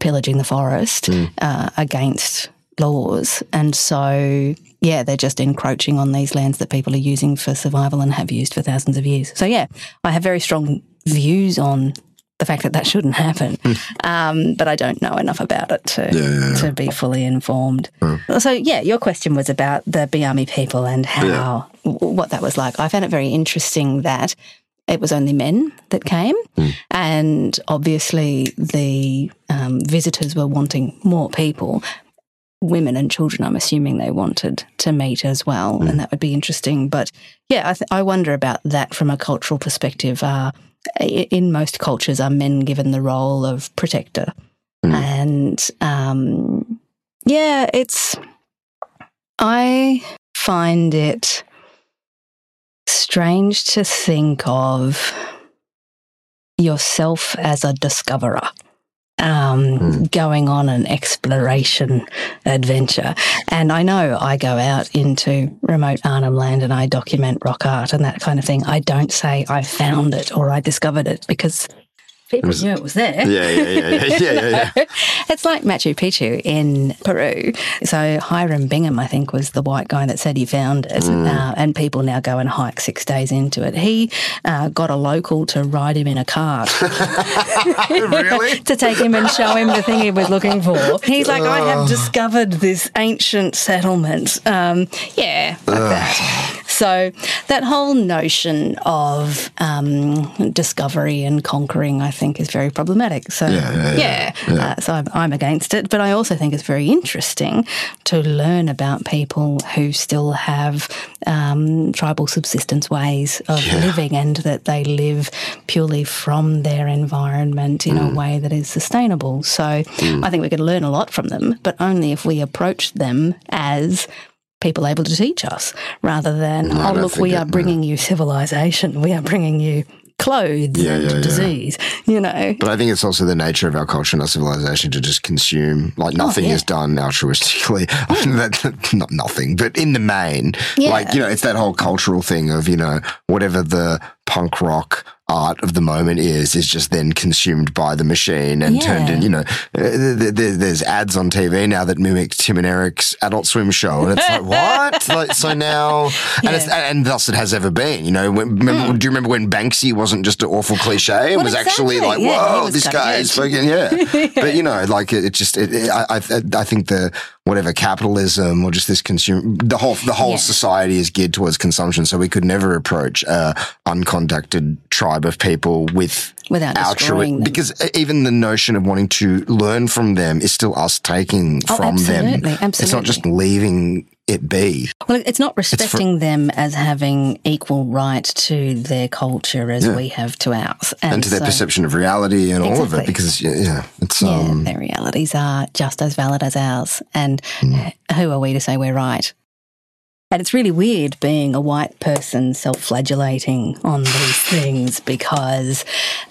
Speaker 4: pillaging the forest uh, against laws. And so, yeah, they're just encroaching on these lands that people are using for survival and have used for thousands of years. So, yeah, I have very strong views on the fact that that shouldn't happen, um, but I don't know enough about it to to be fully informed. So, yeah, your question was about the Biami people and how w- what that was like. I found it very interesting that it was only men that came, and obviously the um, visitors were wanting more people. Women and children, I'm assuming they wanted to meet as well, and that would be interesting. But yeah, I, th- I wonder about that from a cultural perspective. Uh, in most cultures, are men given the role of protector? And um, yeah, it's. I find it strange to think of yourself as a discoverer. Um, going on an exploration adventure. And I know I go out into remote Arnhem Land and I document rock art and that kind of thing. I don't say I found it or I discovered it because people knew it was there.
Speaker 2: Yeah, yeah, yeah, yeah, yeah, yeah.
Speaker 4: It's like Machu Picchu in Peru. So Hiram Bingham, I think, was the white guy that said he found it, uh, and people now go and hike six days into it. He uh, got a local to ride him in a cart
Speaker 2: really?
Speaker 4: to take him and show him the thing he was looking for. He's like, I have discovered this ancient settlement. Um, yeah, like that. So that whole notion of um, discovery and conquering, I think, is very problematic. So,
Speaker 2: Yeah, yeah, yeah. Yeah.
Speaker 4: Uh, so I'm, I'm against it. But I also think it's very interesting to learn about people who still have um, tribal subsistence ways of living and that they live purely from their environment in
Speaker 2: Mm.
Speaker 4: a way that is sustainable. So I think we can learn a lot from them, but only if we approach them as people able to teach us rather than,
Speaker 2: No,
Speaker 4: oh, look, we
Speaker 2: it-
Speaker 4: are bringing you civilization, we are bringing you clothes
Speaker 2: Yeah,
Speaker 4: and
Speaker 2: yeah, yeah.
Speaker 4: disease, you know.
Speaker 2: But I think it's also the nature of our culture and our civilization to just consume. Like oh, nothing
Speaker 4: Oh, yeah.
Speaker 2: is done altruistically. I mean, hmm. that, not nothing, but in the main,
Speaker 4: Yeah.
Speaker 2: like you know, it's that whole cultural thing of you know whatever the punk rock art of the moment is is just then consumed by the machine and turned
Speaker 4: Yeah.
Speaker 2: in. You know, uh, th- th- there's ads on TV now that mimic Tim and Eric's Adult Swim show, and it's like what? like so now, and it's, and thus it has ever been. You know, when, remember, do you remember when Banksy wasn't just an awful cliche? It
Speaker 4: Well,
Speaker 2: was actually like,
Speaker 4: Yeah,
Speaker 2: whoa, this guy is fucking yeah. but you know, like it, it just, it, I, I, I think the whatever capitalism or just this consume, the whole the whole
Speaker 4: Yeah.
Speaker 2: society is geared towards consumption. So we could never approach a uncontacted tribe of people with
Speaker 4: Without them.
Speaker 2: because even the notion of wanting to learn from them is still us taking
Speaker 4: Oh,
Speaker 2: from them.
Speaker 4: absolutely,
Speaker 2: It's not just leaving it be.
Speaker 4: Well, it's not respecting them as having equal right to their culture as
Speaker 2: Yeah.
Speaker 4: we have to ours,
Speaker 2: And, to their
Speaker 4: so-
Speaker 2: perception of reality and all of it, because yeah, yeah it's
Speaker 4: Yeah,
Speaker 2: um,
Speaker 4: their realities are just as valid as ours. And
Speaker 2: Mm.
Speaker 4: who are we to say we're right? And it's really weird being a white person self flagellating on these things because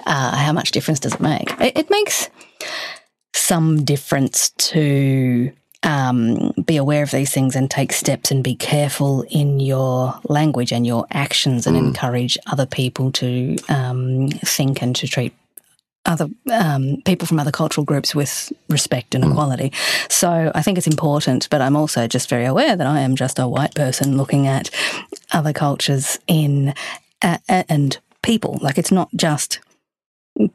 Speaker 4: uh, how much difference does it make? It, it makes some difference to um, be aware of these things and take steps and be careful in your language and your actions and encourage other people to um, think and to treat other um, people from other cultural groups with respect and equality. So I think it's important, but I'm also just very aware that I am just a white person looking at other cultures in uh, and people. Like it's not just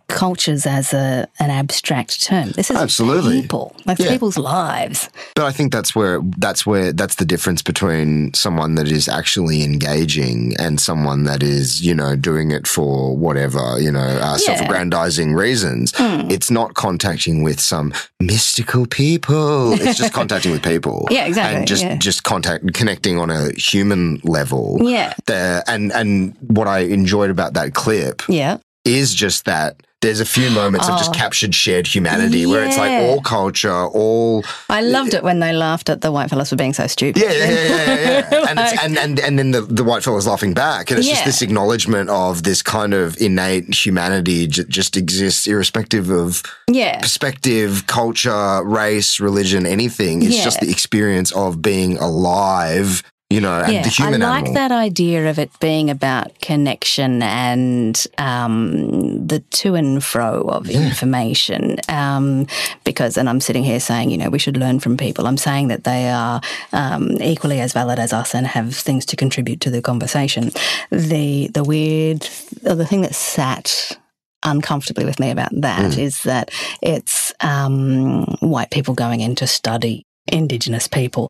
Speaker 4: cultures as a an abstract term. This is
Speaker 2: Absolutely.
Speaker 4: people. Like
Speaker 2: Yeah.
Speaker 4: people's lives.
Speaker 2: But I think that's where that's where that's the difference between someone that is actually engaging and someone that is, you know, doing it for whatever, you know, uh, self-aggrandizing reasons.
Speaker 4: Hmm.
Speaker 2: It's not contacting with some mystical people. It's just contacting with people.
Speaker 4: Yeah, exactly,
Speaker 2: And just
Speaker 4: yeah.
Speaker 2: just contact connecting on a human level.
Speaker 4: Yeah.
Speaker 2: There and and what I enjoyed about that clip
Speaker 4: Yeah.
Speaker 2: Is just that there's a few moments of just
Speaker 4: Oh.
Speaker 2: captured shared humanity where it's like all culture, all
Speaker 4: I loved it when they laughed at the white fellas for being so stupid.
Speaker 2: yeah, yeah, yeah, yeah, yeah. yeah. and, it's, and and and then the the white fellow's laughing back, and it's just this acknowledgement of this kind of innate humanity j- just exists, irrespective of
Speaker 4: Yeah.
Speaker 2: perspective, culture, race, religion, anything. It's just the experience of being alive, you know, and
Speaker 4: yeah, I like
Speaker 2: animal.
Speaker 4: that idea of it being about connection and um, the to and fro of information. Um, because, and I'm sitting here saying, you know, we should learn from people. I'm saying that they are um, equally as valid as us and have things to contribute to the conversation. The the weird, or the thing that sat uncomfortably with me about that is that it's um, white people going in to study Indigenous people.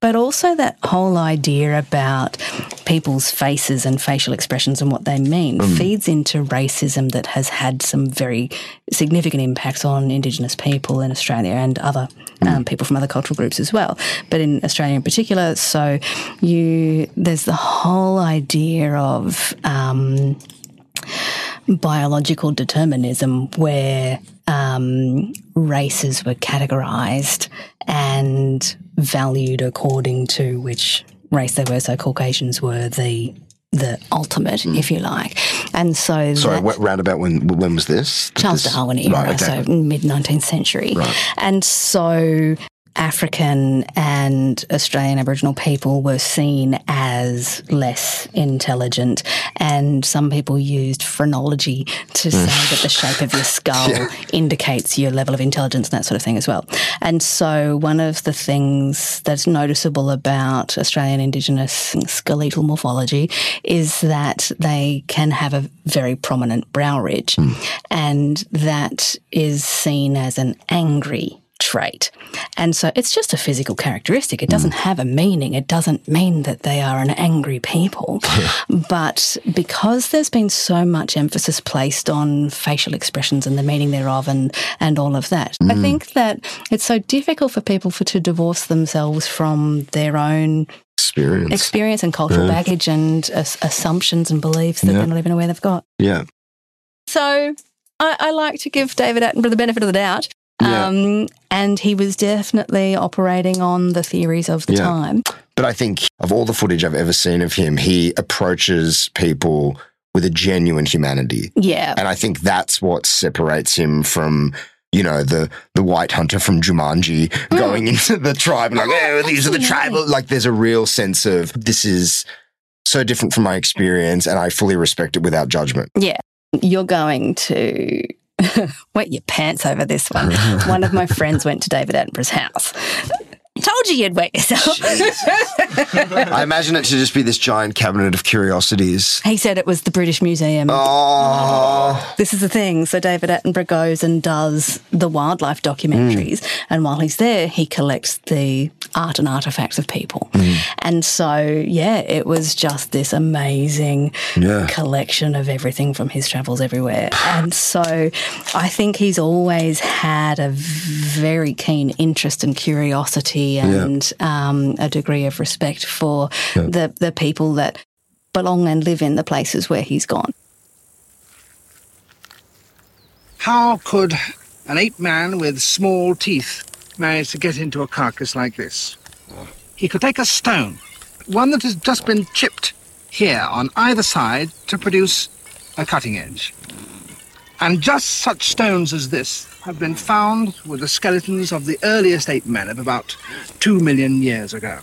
Speaker 4: But also that whole idea about people's faces and facial expressions and what they mean feeds into racism that has had some very significant impacts on Indigenous people in Australia and other um, people from other cultural groups as well. But in Australia in particular, so you there's the whole idea of um, biological determinism where um, races were categorized and valued according to which race they were. So Caucasians were the the ultimate, hmm. if you like, and so
Speaker 2: Sorry,
Speaker 4: that-
Speaker 2: what roundabout when when was this?
Speaker 4: Charles
Speaker 2: This-
Speaker 4: Darwin era,
Speaker 2: Right, okay.
Speaker 4: so mid 19th century. And so African and Australian Aboriginal people were seen as less intelligent, and some people used phrenology to mm. say that the shape of your skull indicates your level of intelligence and that sort of thing as well. And so, one of the things that's noticeable about Australian Indigenous skeletal morphology is that they can have a very prominent brow ridge, hmm. and that is seen as an angry trait. And so it's just a physical characteristic. It doesn't mm. have a meaning. It doesn't mean that they are an angry people. but because there's been so much emphasis placed on facial expressions and the meaning thereof and, and all of that, I mm. think that it's so difficult for people for, to divorce themselves from their own
Speaker 2: Experience.
Speaker 4: experience and cultural
Speaker 2: Yeah.
Speaker 4: baggage and as- assumptions and beliefs that
Speaker 2: Yeah.
Speaker 4: they're not even aware they've got.
Speaker 2: yeah.
Speaker 4: So I, I like to give David Attenborough the benefit of the doubt.
Speaker 2: Yeah.
Speaker 4: Um, and he was definitely operating on the theories of the
Speaker 2: Yeah.
Speaker 4: time.
Speaker 2: But I think of all the footage I've ever seen of him, he approaches people with a genuine humanity.
Speaker 4: Yeah.
Speaker 2: And I think that's what separates him from, you know, the the white hunter from Jumanji going into the tribe and like, oh, these are the tribal. Like, there's a real sense of this is so different from my experience, and I fully respect it without judgment.
Speaker 4: Yeah. You're going to wet your pants over this one. one of my friends went to David Attenborough's house. Told you you'd wet yourself.
Speaker 2: I imagine it to just be this giant cabinet of curiosities.
Speaker 4: he said it was the British Museum.
Speaker 2: Oh,
Speaker 4: This is the thing. So David Attenborough goes and does the wildlife documentaries,
Speaker 2: Mm.
Speaker 4: and while he's there, he collects the art and artifacts of people. And so, yeah, it was just this amazing
Speaker 2: Yeah.
Speaker 4: collection of everything from his travels everywhere. And so, I think he's always had a very keen interest and curiosity and um, a degree of respect for the the people that belong and live in the places where he's gone.
Speaker 7: How could an ape man with small teeth manage to get into a carcass like this? He could take a stone, one that has just been chipped here on either side to produce a cutting edge. And just such stones as this have been found with the skeletons of the earliest ape men of about two million years ago.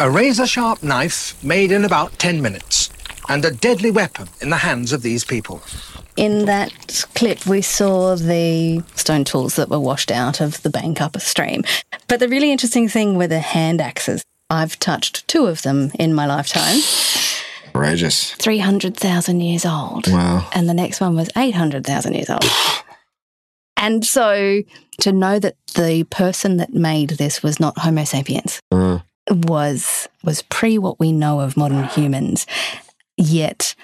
Speaker 7: A razor sharp knife made in about 10 minutes, and a deadly weapon in the hands of these people.
Speaker 4: In that clip, we saw the stone tools that were washed out of the bank upstream. But the really interesting thing were the hand axes. I've touched two of them in my lifetime.
Speaker 2: outrageous.
Speaker 4: 300,000 years old.
Speaker 2: Wow.
Speaker 4: And the next one was 800,000 years old. and so to know that the person that made this was not Homo sapiens
Speaker 2: Uh,
Speaker 4: was was pre what we know of modern humans, yet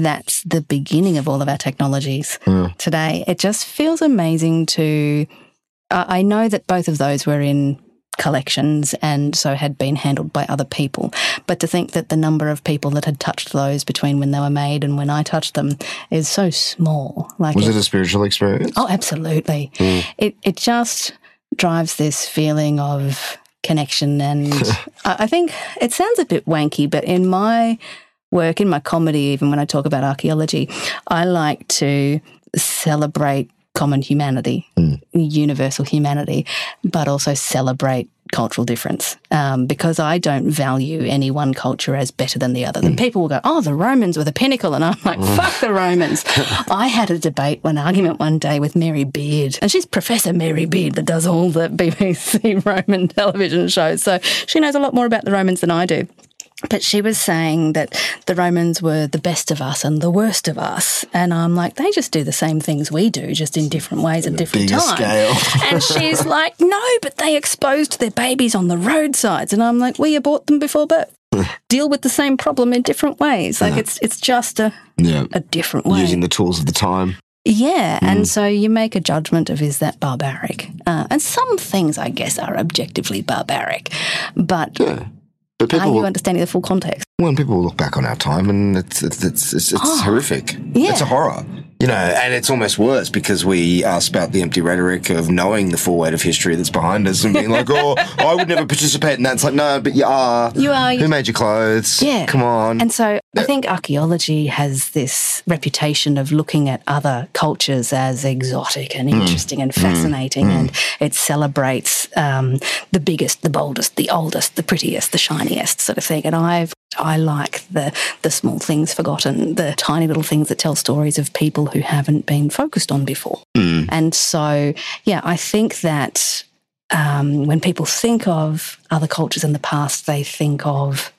Speaker 4: that's the beginning of all of our technologies
Speaker 2: Mm.
Speaker 4: today. It just feels amazing to. I I know that both of those were in collections and so had been handled by other people. But to think that the number of people that had touched those between when they were made and when I touched them is so small. Like
Speaker 2: was
Speaker 4: it-
Speaker 2: it a spiritual experience?
Speaker 4: Oh, absolutely. It it just drives this feeling of connection, and I think it sounds a bit wanky, but in my work, in my comedy, even when I talk about archaeology, I like to celebrate common humanity, mm. universal humanity, but also celebrate cultural difference um, because I don't value any one culture as better than the other. Then mm. people will go, "Oh, the Romans were the pinnacle," and I'm like, mm. "Fuck the Romans." I had a debate, one argument one day with Mary Beard, and she's Professor Mary Beard that does all the BBC Roman television shows, so she knows a lot more about the Romans than I do. But she was saying that the Romans were the best of us and the worst of us. And I'm like, they just do the same things we do, just in different ways at different times. and she's like, no, but they exposed their babies on the roadsides. And I'm like, we abort them before birth. Deal with the same problem in different ways. Like it's it's just a,
Speaker 2: Yeah.
Speaker 4: a different way.
Speaker 2: Using the tools of the time.
Speaker 4: Yeah, and so you make a judgment of is that barbaric? Uh, and some things, I guess, are objectively barbaric, but
Speaker 2: But
Speaker 4: are
Speaker 2: people,
Speaker 4: you understanding the full context?
Speaker 2: when people look back on our time, and it's it's it's, it's, it's horrific.
Speaker 4: yeah.
Speaker 2: It's a horror, you know, and it's almost worse because we uh, spout the empty rhetoric of knowing the full weight of history that's behind us and being like, "Oh, I would never participate in that." It's like, no, but you are.
Speaker 4: You are.
Speaker 2: Who made your clothes?
Speaker 4: Yeah.
Speaker 2: come on.
Speaker 4: And so I think archaeology has this reputation of looking at other cultures as exotic and interesting and fascinating, and it celebrates um, the biggest, the boldest, the oldest, the prettiest, the shiniest sort of thing. And I've I like the the small things forgotten, the tiny little things that tell stories of people who haven't been focused on before. And so, yeah, I think that um, when people think of other cultures in the past, they think of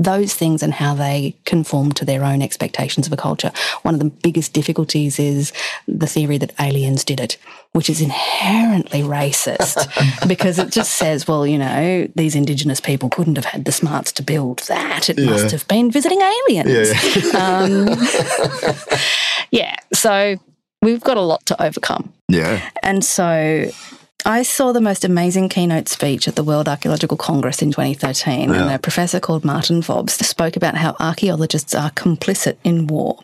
Speaker 4: those things and how they conform to their own expectations of a culture. One of the biggest difficulties is the theory that aliens did it, which is inherently racist because it just says, well, you know, these indigenous people couldn't have had the smarts to build that. It
Speaker 2: Yeah.
Speaker 4: must have been visiting aliens. um, yeah. So we've got a lot to overcome.
Speaker 2: Yeah.
Speaker 4: And so I saw the most amazing keynote speech at the World Archaeological Congress in 2013, and a professor called Martin Fobbs spoke about how archaeologists are complicit in war.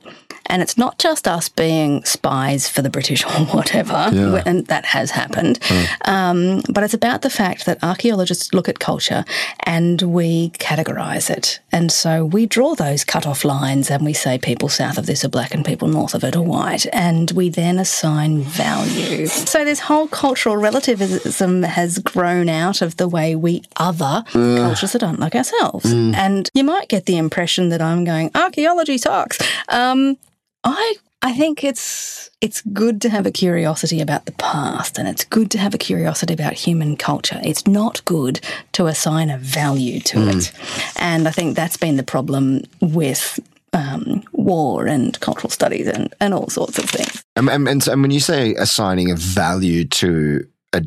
Speaker 4: And it's not just us being spies for the British or whatever,
Speaker 2: Yeah.
Speaker 4: and that has happened, um, but it's about the fact that archaeologists look at culture and we categorise it. And so we draw those cut-off lines and we say people south of this are black and people north of it are white. And we then assign value. So this whole cultural relativism has grown out of the way we other cultures that aren't like ourselves. And you might get the impression that I'm going, archaeology sucks. Um, I I think it's it's good to have a curiosity about the past and it's good to have a curiosity about human culture. It's not good to assign a value to it. And I think that's been the problem with um, war and cultural studies and, and all sorts of things.
Speaker 2: And, and, and, so- and when you say assigning a value to a,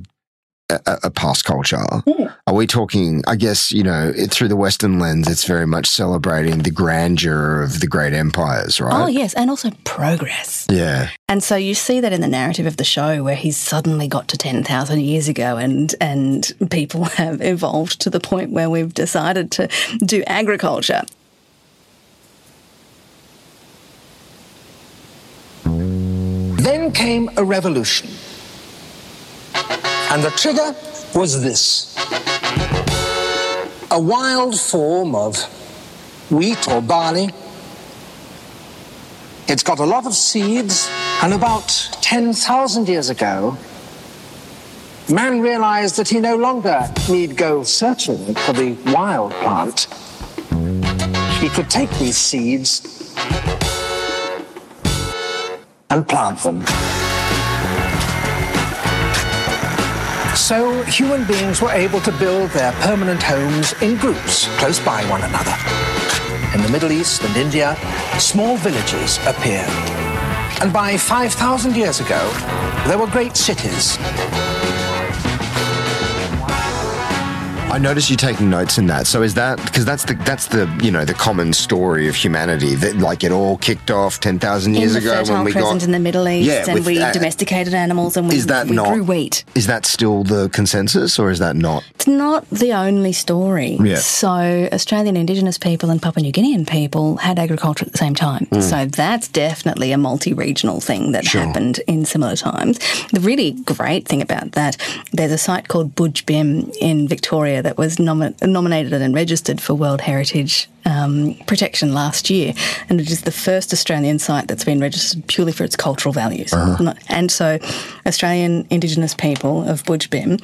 Speaker 2: a, a past culture, hmm. are we talking, I guess, you know, it, through the Western lens, it's very much celebrating the grandeur of the great empires, right?
Speaker 4: Oh, yes, and also progress.
Speaker 2: Yeah.
Speaker 4: And so you see that in the narrative of the show where he's suddenly got to 10,000 years ago and, and people have evolved to the point where we've decided to do agriculture.
Speaker 7: Then came a revolution. And the trigger was this a wild form of wheat or barley. It's got a lot of seeds, and about 10,000 years ago, man realized that he no longer need go searching for the wild plant. He could take these seeds and plant them. So human beings were able to build their permanent homes in groups close by one another. In the Middle East and India, small villages appeared. And by 5,000 years ago, there were great cities.
Speaker 2: I noticed you taking notes in that. So is that because that's the that's the you know the common story of humanity that like it all kicked off ten thousand years
Speaker 4: the
Speaker 2: ago when we got
Speaker 4: in the Middle East,
Speaker 2: Yeah,
Speaker 4: and we
Speaker 2: that-
Speaker 4: domesticated animals, and we,
Speaker 2: is that
Speaker 4: we
Speaker 2: not
Speaker 4: grew wheat.
Speaker 2: Is that still the consensus, or is that not?
Speaker 4: It's not the only story.
Speaker 2: Yeah.
Speaker 4: So, Australian Indigenous people and Papua New Guinean people had agriculture at the same time.
Speaker 2: Mm.
Speaker 4: So, that's definitely a multi regional thing that
Speaker 2: Sure.
Speaker 4: happened in similar times. The really great thing about that, there's a site called Budj Bim in Victoria that was nomi- nominated and registered for World Heritage um, protection last year. And it is the first Australian site that's been registered purely for its cultural values. Not- And so, Australian Indigenous people of Budj Bim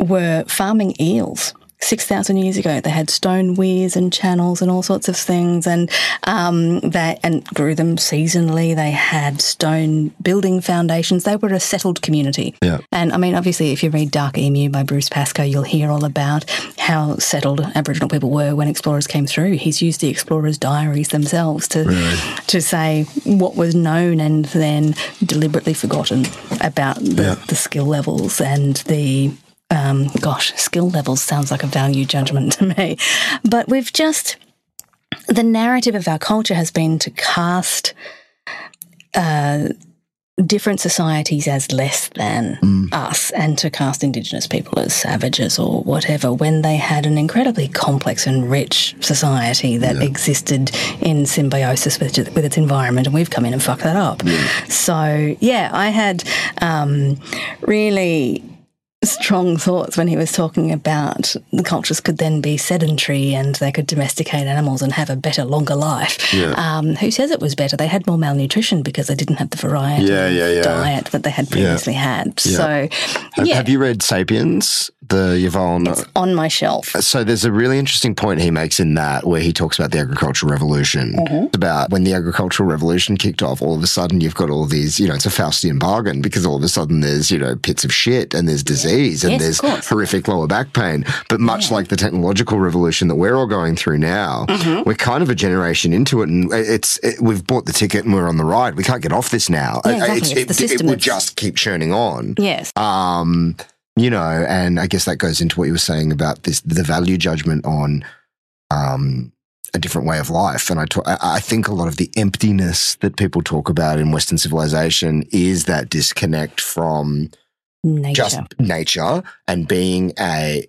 Speaker 4: were farming eels. 6,000 years ago, they had stone weirs and channels and all sorts of things, and um, they and grew them seasonally. They had stone building foundations. They were a settled community.
Speaker 2: Yeah.
Speaker 4: And I mean, obviously, if you read Dark Emu by Bruce Pascoe, you'll hear all about how settled Aboriginal people were when explorers came through. He's used the explorers' diaries themselves to to say what was known and then deliberately forgotten about the,
Speaker 2: Yeah.
Speaker 4: the skill levels and the um, gosh, skill levels sounds like a value judgment to me. But we've just, the narrative of our culture has been to cast uh, different societies as less than us and to cast Indigenous people as savages or whatever when they had an incredibly complex and rich society that existed in symbiosis with, with its environment and we've come in and fucked that up. So, yeah, I had um, really strong thoughts when he was talking about the cultures could then be sedentary and they could domesticate animals and have a better, longer life. Um, who says it was better? They had more malnutrition because they didn't have the variety
Speaker 2: Yeah, yeah, yeah.
Speaker 4: diet that they had previously had.
Speaker 2: Yeah.
Speaker 4: So,
Speaker 2: Have,
Speaker 4: yeah.
Speaker 2: have you read *Sapiens*? The Yvonne?
Speaker 4: on my shelf.
Speaker 2: So there's a really interesting point he makes in that where he talks about the agricultural revolution.
Speaker 4: Mm-hmm.
Speaker 2: About when the agricultural revolution kicked off, all of a sudden you've got all these, you know, it's a Faustian bargain because all of a sudden there's, you know, pits of shit and there's disease and
Speaker 4: Yes,
Speaker 2: there's horrific lower back pain. But much like the technological revolution that we're all going through now,
Speaker 4: Mm-hmm.
Speaker 2: we're kind of a generation into it and it's, it, we've bought the ticket and we're on the ride. We can't get off this now.
Speaker 4: Yeah, exactly.
Speaker 2: It's-
Speaker 4: It's
Speaker 2: it,
Speaker 4: the
Speaker 2: it
Speaker 4: system
Speaker 2: will just keep churning on.
Speaker 4: Yes.
Speaker 2: Um, you know, and I guess that goes into what you were saying about this, the value judgment on, um, a different way of life. And I, ta- I I think a lot of the emptiness that people talk about in Western civilization is that disconnect from
Speaker 4: Nature.
Speaker 2: just nature and being a,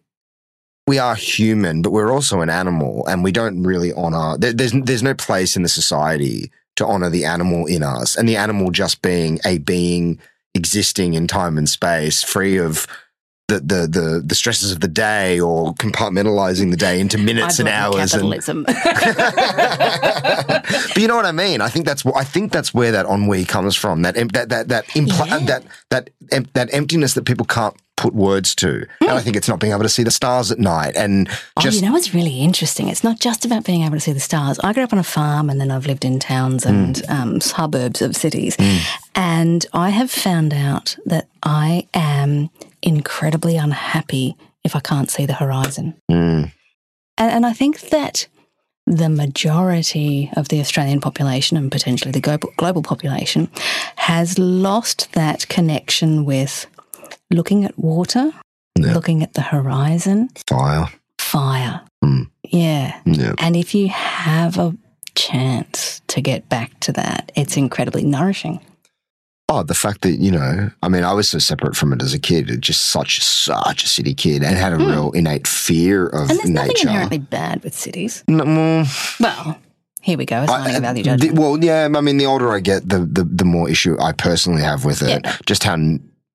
Speaker 2: we are human, but we're also an animal and we don't really honor, there, there's, there's no place in the society to honor the animal in us and the animal just being a being existing in time and space, free of the, the, the, the stresses of the day or compartmentalizing the day into minutes and hours. And,
Speaker 4: capitalism.
Speaker 2: but you know what I mean? I think that's I think that's where that ennui comes from. That that that that impl-
Speaker 4: Yeah.
Speaker 2: that that em- that emptiness that people can't put words to. And I hmm. think it's not being able to see the stars at night and
Speaker 4: Oh, you know what's really interesting? It's not just about being able to see the stars. I grew up on a farm and then I've lived in towns hmm. and um, suburbs of cities. Hmm. And I have found out that I am incredibly unhappy if I can't see the horizon.
Speaker 2: Mm.
Speaker 4: And, and I think that the majority of the Australian population and potentially the global, global population has lost that connection with looking at water,
Speaker 2: Yeah.
Speaker 4: looking at the horizon,
Speaker 2: fire.
Speaker 4: fire.
Speaker 2: Mm.
Speaker 4: Yeah.
Speaker 2: Yeah.
Speaker 4: And if you have a chance to get back to that, it's incredibly nourishing.
Speaker 2: Oh, the fact that, you know, I mean, I was so separate from it as a kid, just such, such a city kid and had a real innate fear of
Speaker 4: Hmm. And there's nothing inherently bad with cities.
Speaker 2: No, well,
Speaker 4: Well, here we go. Assigning a value
Speaker 2: the-
Speaker 4: judgment.
Speaker 2: well, yeah, I mean, the older I get, the, the, the more issue I personally have with it.
Speaker 4: Yeah.
Speaker 2: Just how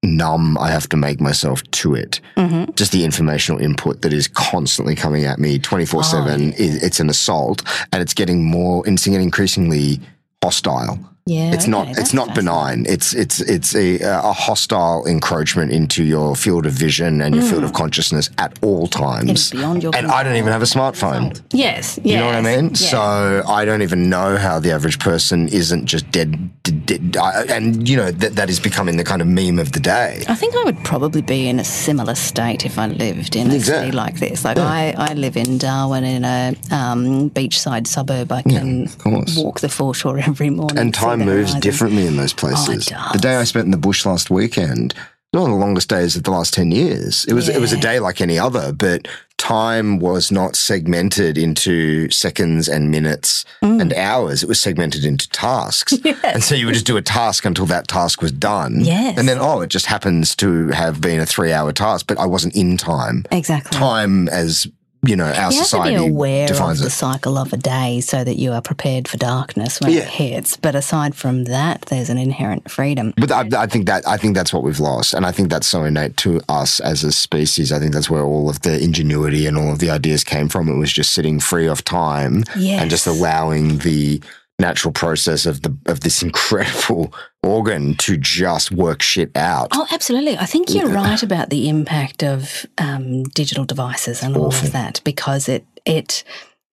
Speaker 2: numb I have to make myself to it.
Speaker 4: Mhm.
Speaker 2: Just the informational input that is constantly coming at me 24
Speaker 4: Oh,
Speaker 2: 7. is It's an assault and it's getting more, it's getting increasingly hostile.
Speaker 4: Yeah.
Speaker 2: It's not. It's not benign. It's it's it's a a hostile encroachment into your field of vision and your field of consciousness at all times.
Speaker 4: Mm. Beyond your
Speaker 2: and I don't even have a smartphone.
Speaker 4: Yes.
Speaker 2: You know what I mean?
Speaker 4: yes.
Speaker 2: So I don't even know how the average person isn't just dead. dead, dead I, and you know that that is becoming the kind of meme of the day.
Speaker 4: I think I would probably be in a similar state if I lived in a
Speaker 2: Exactly.
Speaker 4: city like this. Like I, I live in Darwin in a um, beachside suburb. I can
Speaker 2: course.
Speaker 4: walk the foreshore every morning.
Speaker 2: And
Speaker 4: see
Speaker 2: time moves
Speaker 4: horizon.
Speaker 2: differently in those places.
Speaker 4: Oh,
Speaker 2: the day I spent in the bush last weekend, one of the longest days of the last ten years. It was it was a day like any other, but time was not segmented into seconds and minutes
Speaker 4: Mm.
Speaker 2: and hours. It was segmented into tasks, and so you would just do a task until that task was done.
Speaker 4: Yes.
Speaker 2: and then oh, it just happens to have been a three-hour task, but I wasn't in time.
Speaker 4: Exactly.
Speaker 2: Time as you know, our
Speaker 4: you have to
Speaker 2: society
Speaker 4: be aware of
Speaker 2: defines
Speaker 4: the cycle of a day so that you are prepared for darkness when
Speaker 2: Yeah.
Speaker 4: it hits. But aside from that, there's an inherent freedom.
Speaker 2: But I, I think that I think that's what we've lost, and I think that's so innate to us as a species. I think that's where all of the ingenuity and all of the ideas came from. It was just sitting free of time and just allowing the natural process of the of this incredible organ to just work shit out.
Speaker 4: Oh, absolutely. I think you're right about the impact of um, digital devices and all of that because it it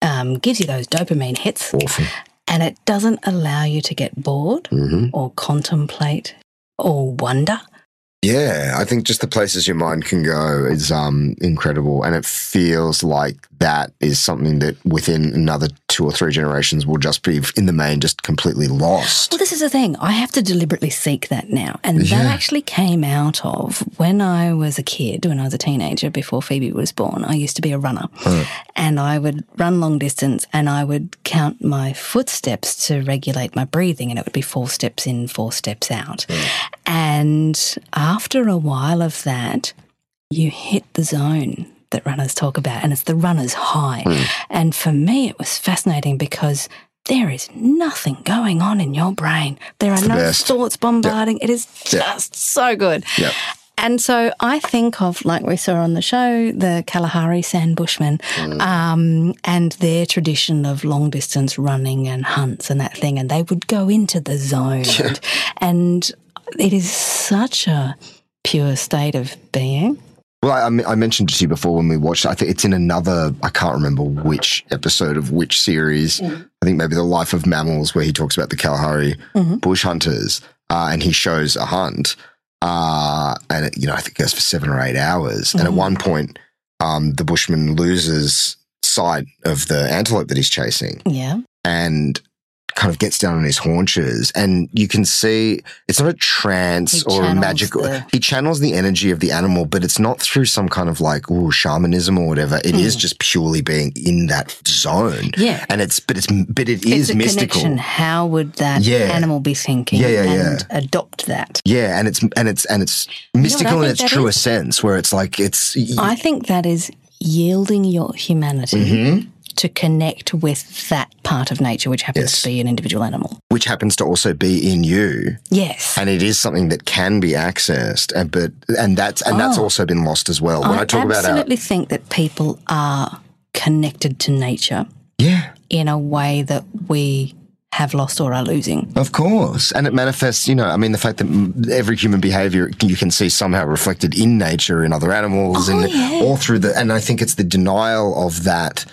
Speaker 4: um, gives you those dopamine hits
Speaker 2: Awful.
Speaker 4: and it doesn't allow you to get bored
Speaker 2: Mhm.
Speaker 4: or contemplate or wonder.
Speaker 2: Yeah, I think just the places your mind can go is um, incredible, and it feels like that is something that within another two or three generations will just be in the main just completely lost.
Speaker 4: Well, this is the thing. I have to deliberately seek that now. And that actually came out of when I was a kid, when I was a teenager, before Phoebe was born. I used to be a runner. Oh. And I would run long distance and I would count my footsteps to regulate my breathing. And it would be four steps in, four steps out. And after a while of that, you hit the zone that runners talk about, and it's the runner's high. And for me, it was fascinating because there is nothing going on in your brain. There are
Speaker 2: the
Speaker 4: no
Speaker 2: best.
Speaker 4: thoughts bombarding. It is just so good.
Speaker 2: Yep.
Speaker 4: And so I think of, like we saw on the show, the Kalahari San Bushmen um, and their tradition of long distance running and hunts and that thing. And they would go into the zone. And, and it is such a pure state of being.
Speaker 2: Well, I, I men- I mentioned to you before when we watched. I think it's in another. I can't remember which episode of which series. I think maybe the Life of Mammals, where he talks about the Kalahari
Speaker 4: Mhm.
Speaker 2: bush hunters, uh, and he shows a hunt, uh, and it, you know I think it goes for seven or eight hours. And at
Speaker 4: Mhm.
Speaker 2: one point, um, the bushman loses sight of the antelope that he's chasing,
Speaker 4: Yeah.
Speaker 2: and kind of gets down on his haunches and you can see it's not a trance or a magical
Speaker 4: the-
Speaker 2: he channels the energy of the animal but it's not through some kind of like ooh shamanism or whatever It is
Speaker 4: Mm.
Speaker 2: just purely being in that zone
Speaker 4: Yeah.
Speaker 2: and it's but it's but it is
Speaker 4: it's
Speaker 2: mystical
Speaker 4: connection. How would that
Speaker 2: Yeah.
Speaker 4: animal be thinking
Speaker 2: Yeah, yeah,
Speaker 4: and
Speaker 2: yeah.
Speaker 4: adopt that?
Speaker 2: yeah and it's and it's and it's mystical in its truest
Speaker 4: is?
Speaker 2: sense where it's like it's
Speaker 4: I think that is yielding your humanity
Speaker 2: Mhm.
Speaker 4: To connect with that part of nature, which happens
Speaker 2: Yes.
Speaker 4: to be an individual animal.
Speaker 2: which happens to also be in you
Speaker 4: Yes.
Speaker 2: and it is something that can be accessed and but and that's and that's
Speaker 4: Oh.
Speaker 2: also been lost as well when i, talk about our
Speaker 4: absolutely think that people are connected to nature
Speaker 2: yeah
Speaker 4: in a way that we have lost or are losing.
Speaker 2: Of course. And it manifests, you know, I mean, the fact that every human behavior you can see somehow reflected in nature, in other animals,
Speaker 4: Oh,
Speaker 2: and
Speaker 4: yeah.
Speaker 2: all through the, and I think it's the denial of that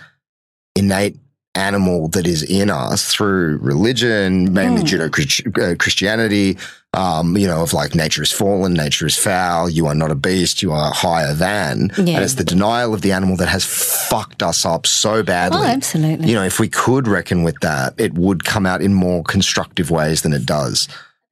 Speaker 2: innate animal that is in us through religion, mainly
Speaker 4: Mm.
Speaker 2: Judeo uh, Christianity, um, you know, of like nature is fallen, nature is foul, you are not a beast, you are higher than.
Speaker 4: Yeah.
Speaker 2: And it's the denial of the animal that has fucked us up so badly.
Speaker 4: Oh, absolutely.
Speaker 2: You know, if we could reckon with that, it would come out in more constructive ways than it does.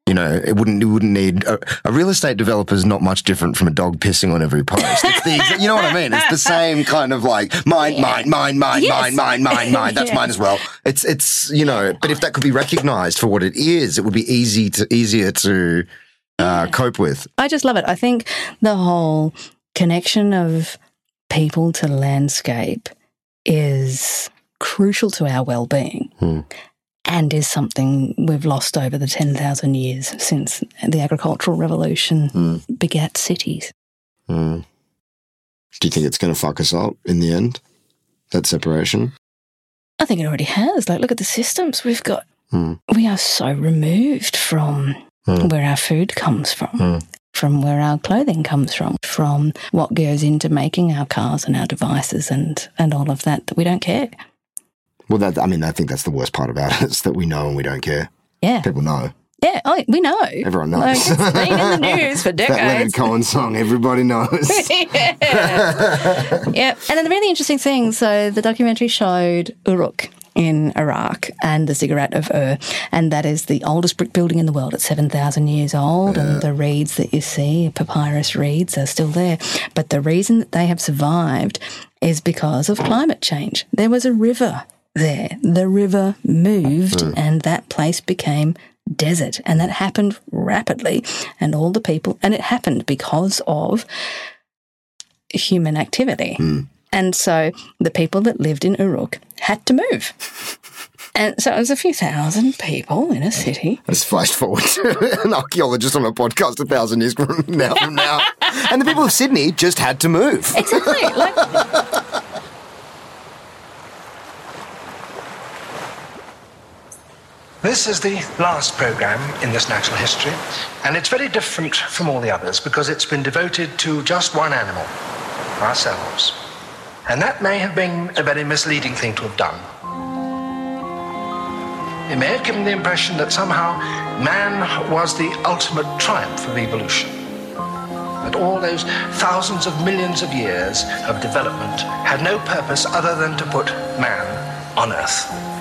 Speaker 2: You know, it wouldn't. It wouldn't need a, a real estate developer is not much different from a dog pissing on every post. It's the, exa- you know what I mean? It's the same kind of like mine, mine, mine, mine,
Speaker 4: Yes.
Speaker 2: mine, mine, mine, mine. That's
Speaker 4: Yeah.
Speaker 2: mine as well. It's it's you know, but if that could be recognised for what it is, it would be easy to easier to uh, cope with.
Speaker 4: I just love it. I think the whole connection of people to landscape is crucial to our well being
Speaker 2: Hmm.
Speaker 4: And is something we've lost over the 10,000 years since the agricultural revolution
Speaker 2: Hmm.
Speaker 4: begat cities.
Speaker 2: Mm. Do you think it's going to fuck us up in the end? That separation.
Speaker 4: I think it already has. Like, look at the systems we've got.
Speaker 2: Hmm.
Speaker 4: We are so removed from
Speaker 2: Hmm.
Speaker 4: where our food comes from,
Speaker 2: Hmm.
Speaker 4: from where our clothing comes from, from what goes into making our cars and our devices and, and all of that, that we don't care.
Speaker 2: Well, that I mean, I think that's the worst part about it is that we know and we don't care.
Speaker 4: Yeah.
Speaker 2: People know.
Speaker 4: Yeah, oh, we know.
Speaker 2: Everyone knows.
Speaker 4: Like, it's been in the news for decades.
Speaker 2: that Leonard. Cohen song, everybody knows.
Speaker 4: yeah. yeah. And then the really interesting thing so the documentary showed Uruk in Iraq and the ziggurat of Ur, and that is the oldest brick building in the world. It's 7,000 years old, and the reeds that you see, papyrus reeds, are still there. But the reason that they have survived is because of climate change. There was a river there. The river moved, hmm. and that place became desert, and that happened rapidly. And all the people, and it happened because of human activity. Hmm. And so the people that lived in Uruk had to move. And so it was a few thousand people in a oh, city.
Speaker 2: Let's flash forward to an archaeologist on a podcast a thousand years from now. From now, and the people of Sydney just had to move.
Speaker 4: Exactly. Like,
Speaker 7: This is the last program in this natural history, and it's very different from all the others because it's been devoted to just one animal, ourselves. And that may have been a very misleading thing to have done. It may have given the impression that somehow man was the ultimate triumph of evolution. That all those thousands of millions of years of development had no purpose other than to put man on Earth.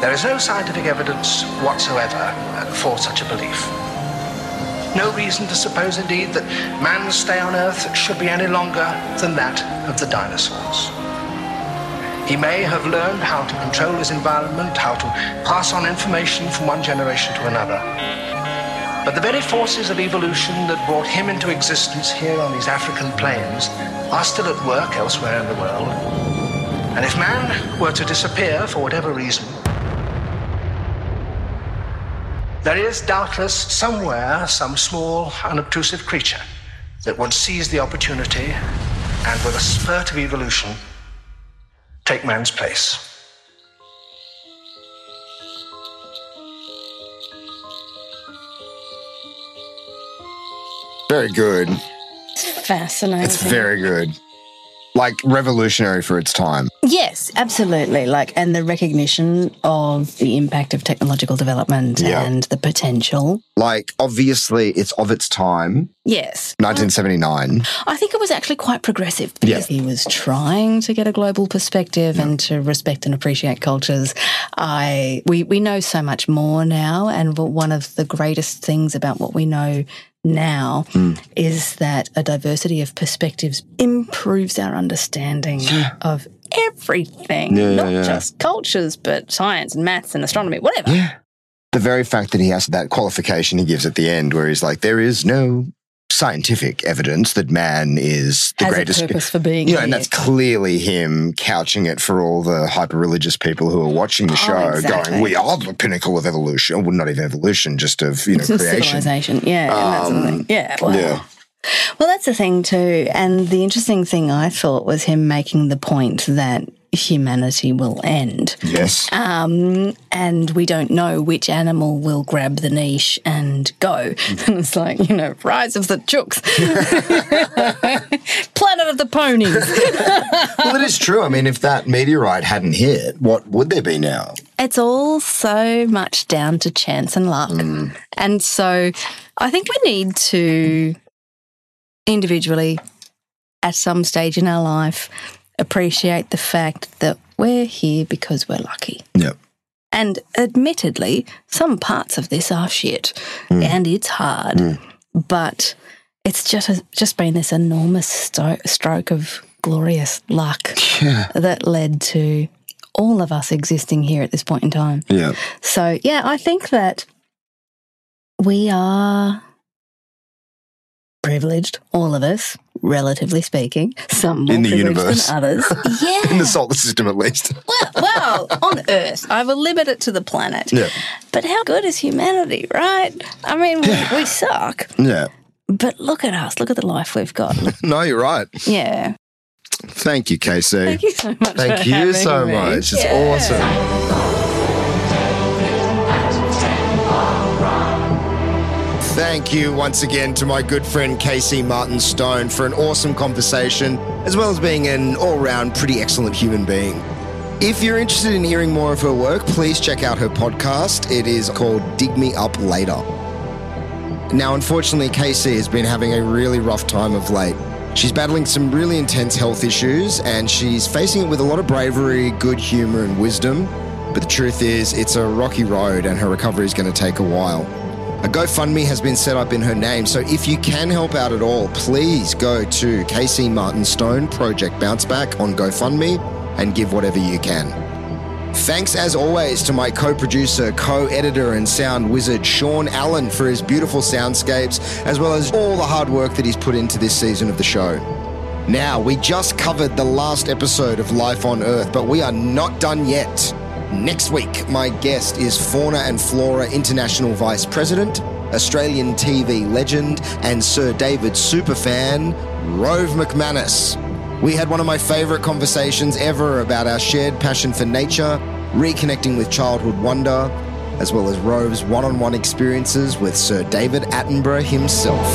Speaker 7: There is no scientific evidence whatsoever for such a belief. No reason to suppose, indeed, that man's stay on Earth should be any longer than that of the dinosaurs. He may have learned how to control his environment, how to pass on information from one generation to another. But the very forces of evolution that brought him into existence here on these African plains are still at work elsewhere in the world. And if man were to disappear for whatever reason, there is doubtless somewhere some small, unobtrusive creature that would seize the opportunity and, with a spurt of evolution, take man's place.
Speaker 2: Very good.
Speaker 4: It's fascinating.
Speaker 2: It's very good. Like revolutionary for its time.
Speaker 4: Yes, absolutely. Like, and the recognition of the impact of technological development
Speaker 2: Yeah.
Speaker 4: and the potential.
Speaker 2: Like, obviously, it's of its time.
Speaker 4: Yes.
Speaker 2: 1979.
Speaker 4: I think it was actually quite progressive because he was trying to get a global perspective and to respect and appreciate cultures. I we we know so much more now, and one of the greatest things about what we know now
Speaker 2: Hmm.
Speaker 4: is that a diversity of perspectives improves our understanding of everything,
Speaker 2: Yeah, yeah,
Speaker 4: not
Speaker 2: yeah.
Speaker 4: just cultures, but science and maths and astronomy, whatever.
Speaker 2: Yeah. The very fact that he has that qualification he gives at the end, where he's like, there is no scientific evidence that man is the
Speaker 4: Has
Speaker 2: greatest.
Speaker 4: purpose for being
Speaker 2: you know, and that's clearly him couching it for all the hyper religious people who are watching the
Speaker 4: Oh,
Speaker 2: show,
Speaker 4: exactly.
Speaker 2: going, "We are the pinnacle of evolution." Well, not even evolution, just of you know creation.
Speaker 4: Civilization, yeah, and sort of
Speaker 2: Um,
Speaker 4: yeah. Wow.
Speaker 2: Yeah,
Speaker 4: Well, that's the thing too. And the interesting thing I thought was him making the point that humanity will end.
Speaker 2: yes,
Speaker 4: Um, and we don't know which animal will grab the niche and go. And it's like, you know, rise of the chooks, planet of the ponies.
Speaker 2: well, it is true. I mean, if that meteorite hadn't hit, what would there be now?
Speaker 4: It's all so much down to chance and luck. And so I think we need to individually, at some stage in our life, appreciate the fact that we're here because we're lucky.
Speaker 2: Yep.
Speaker 4: And admittedly, some parts of this are shit hmm. and it's hard, hmm. but it's just just been this enormous sto- stroke of glorious luck that led to all of us existing here at this point in time.
Speaker 2: Yeah.
Speaker 4: So, yeah, I think that we are privileged, all of us, relatively speaking. Some more
Speaker 2: In the universe.
Speaker 4: than others. yeah.
Speaker 2: In the solar system, at least.
Speaker 4: well, well, on Earth. I will limit it to the planet.
Speaker 2: Yeah.
Speaker 4: But how good is humanity, right? I mean, we, we suck.
Speaker 2: Yeah.
Speaker 4: But look at us. Look at the life we've got.
Speaker 2: No, you're right.
Speaker 4: Yeah.
Speaker 2: Thank you, KC.
Speaker 4: Thank you so much.
Speaker 2: Thank you so
Speaker 4: me.
Speaker 2: much. It's
Speaker 4: Yeah.
Speaker 2: awesome. Thank you once again to my good friend KC Martin-Stone for an awesome conversation, as well as being an all round pretty excellent human being. If you're interested in hearing more of her work, please check out her podcast. It is called Dig Me Up Later. Now, unfortunately, KC has been having a really rough time of late. She's battling some really intense health issues and she's facing it with a lot of bravery, good humor, and wisdom. But the truth is, it's a rocky road and her recovery is going to take a while. A GoFundMe has been set up in her name, so if you can help out at all, please go to KC Martin-Stone Project Bounce Back on GoFundMe and give whatever you can. Thanks as always to my co producer, co editor, and sound wizard, Shaun Allen, for his beautiful soundscapes, as well as all the hard work that he's put into this season of the show. Now, we just covered the last episode of Life on Earth, but we are not done yet. Next week, my guest is Fauna and Flora International Vice President, Australian TV legend, and Sir David superfan, Rove McManus. We had one of my favourite conversations ever about our shared passion for nature, reconnecting with childhood wonder, as well as Rove's one on one experiences with Sir David Attenborough himself.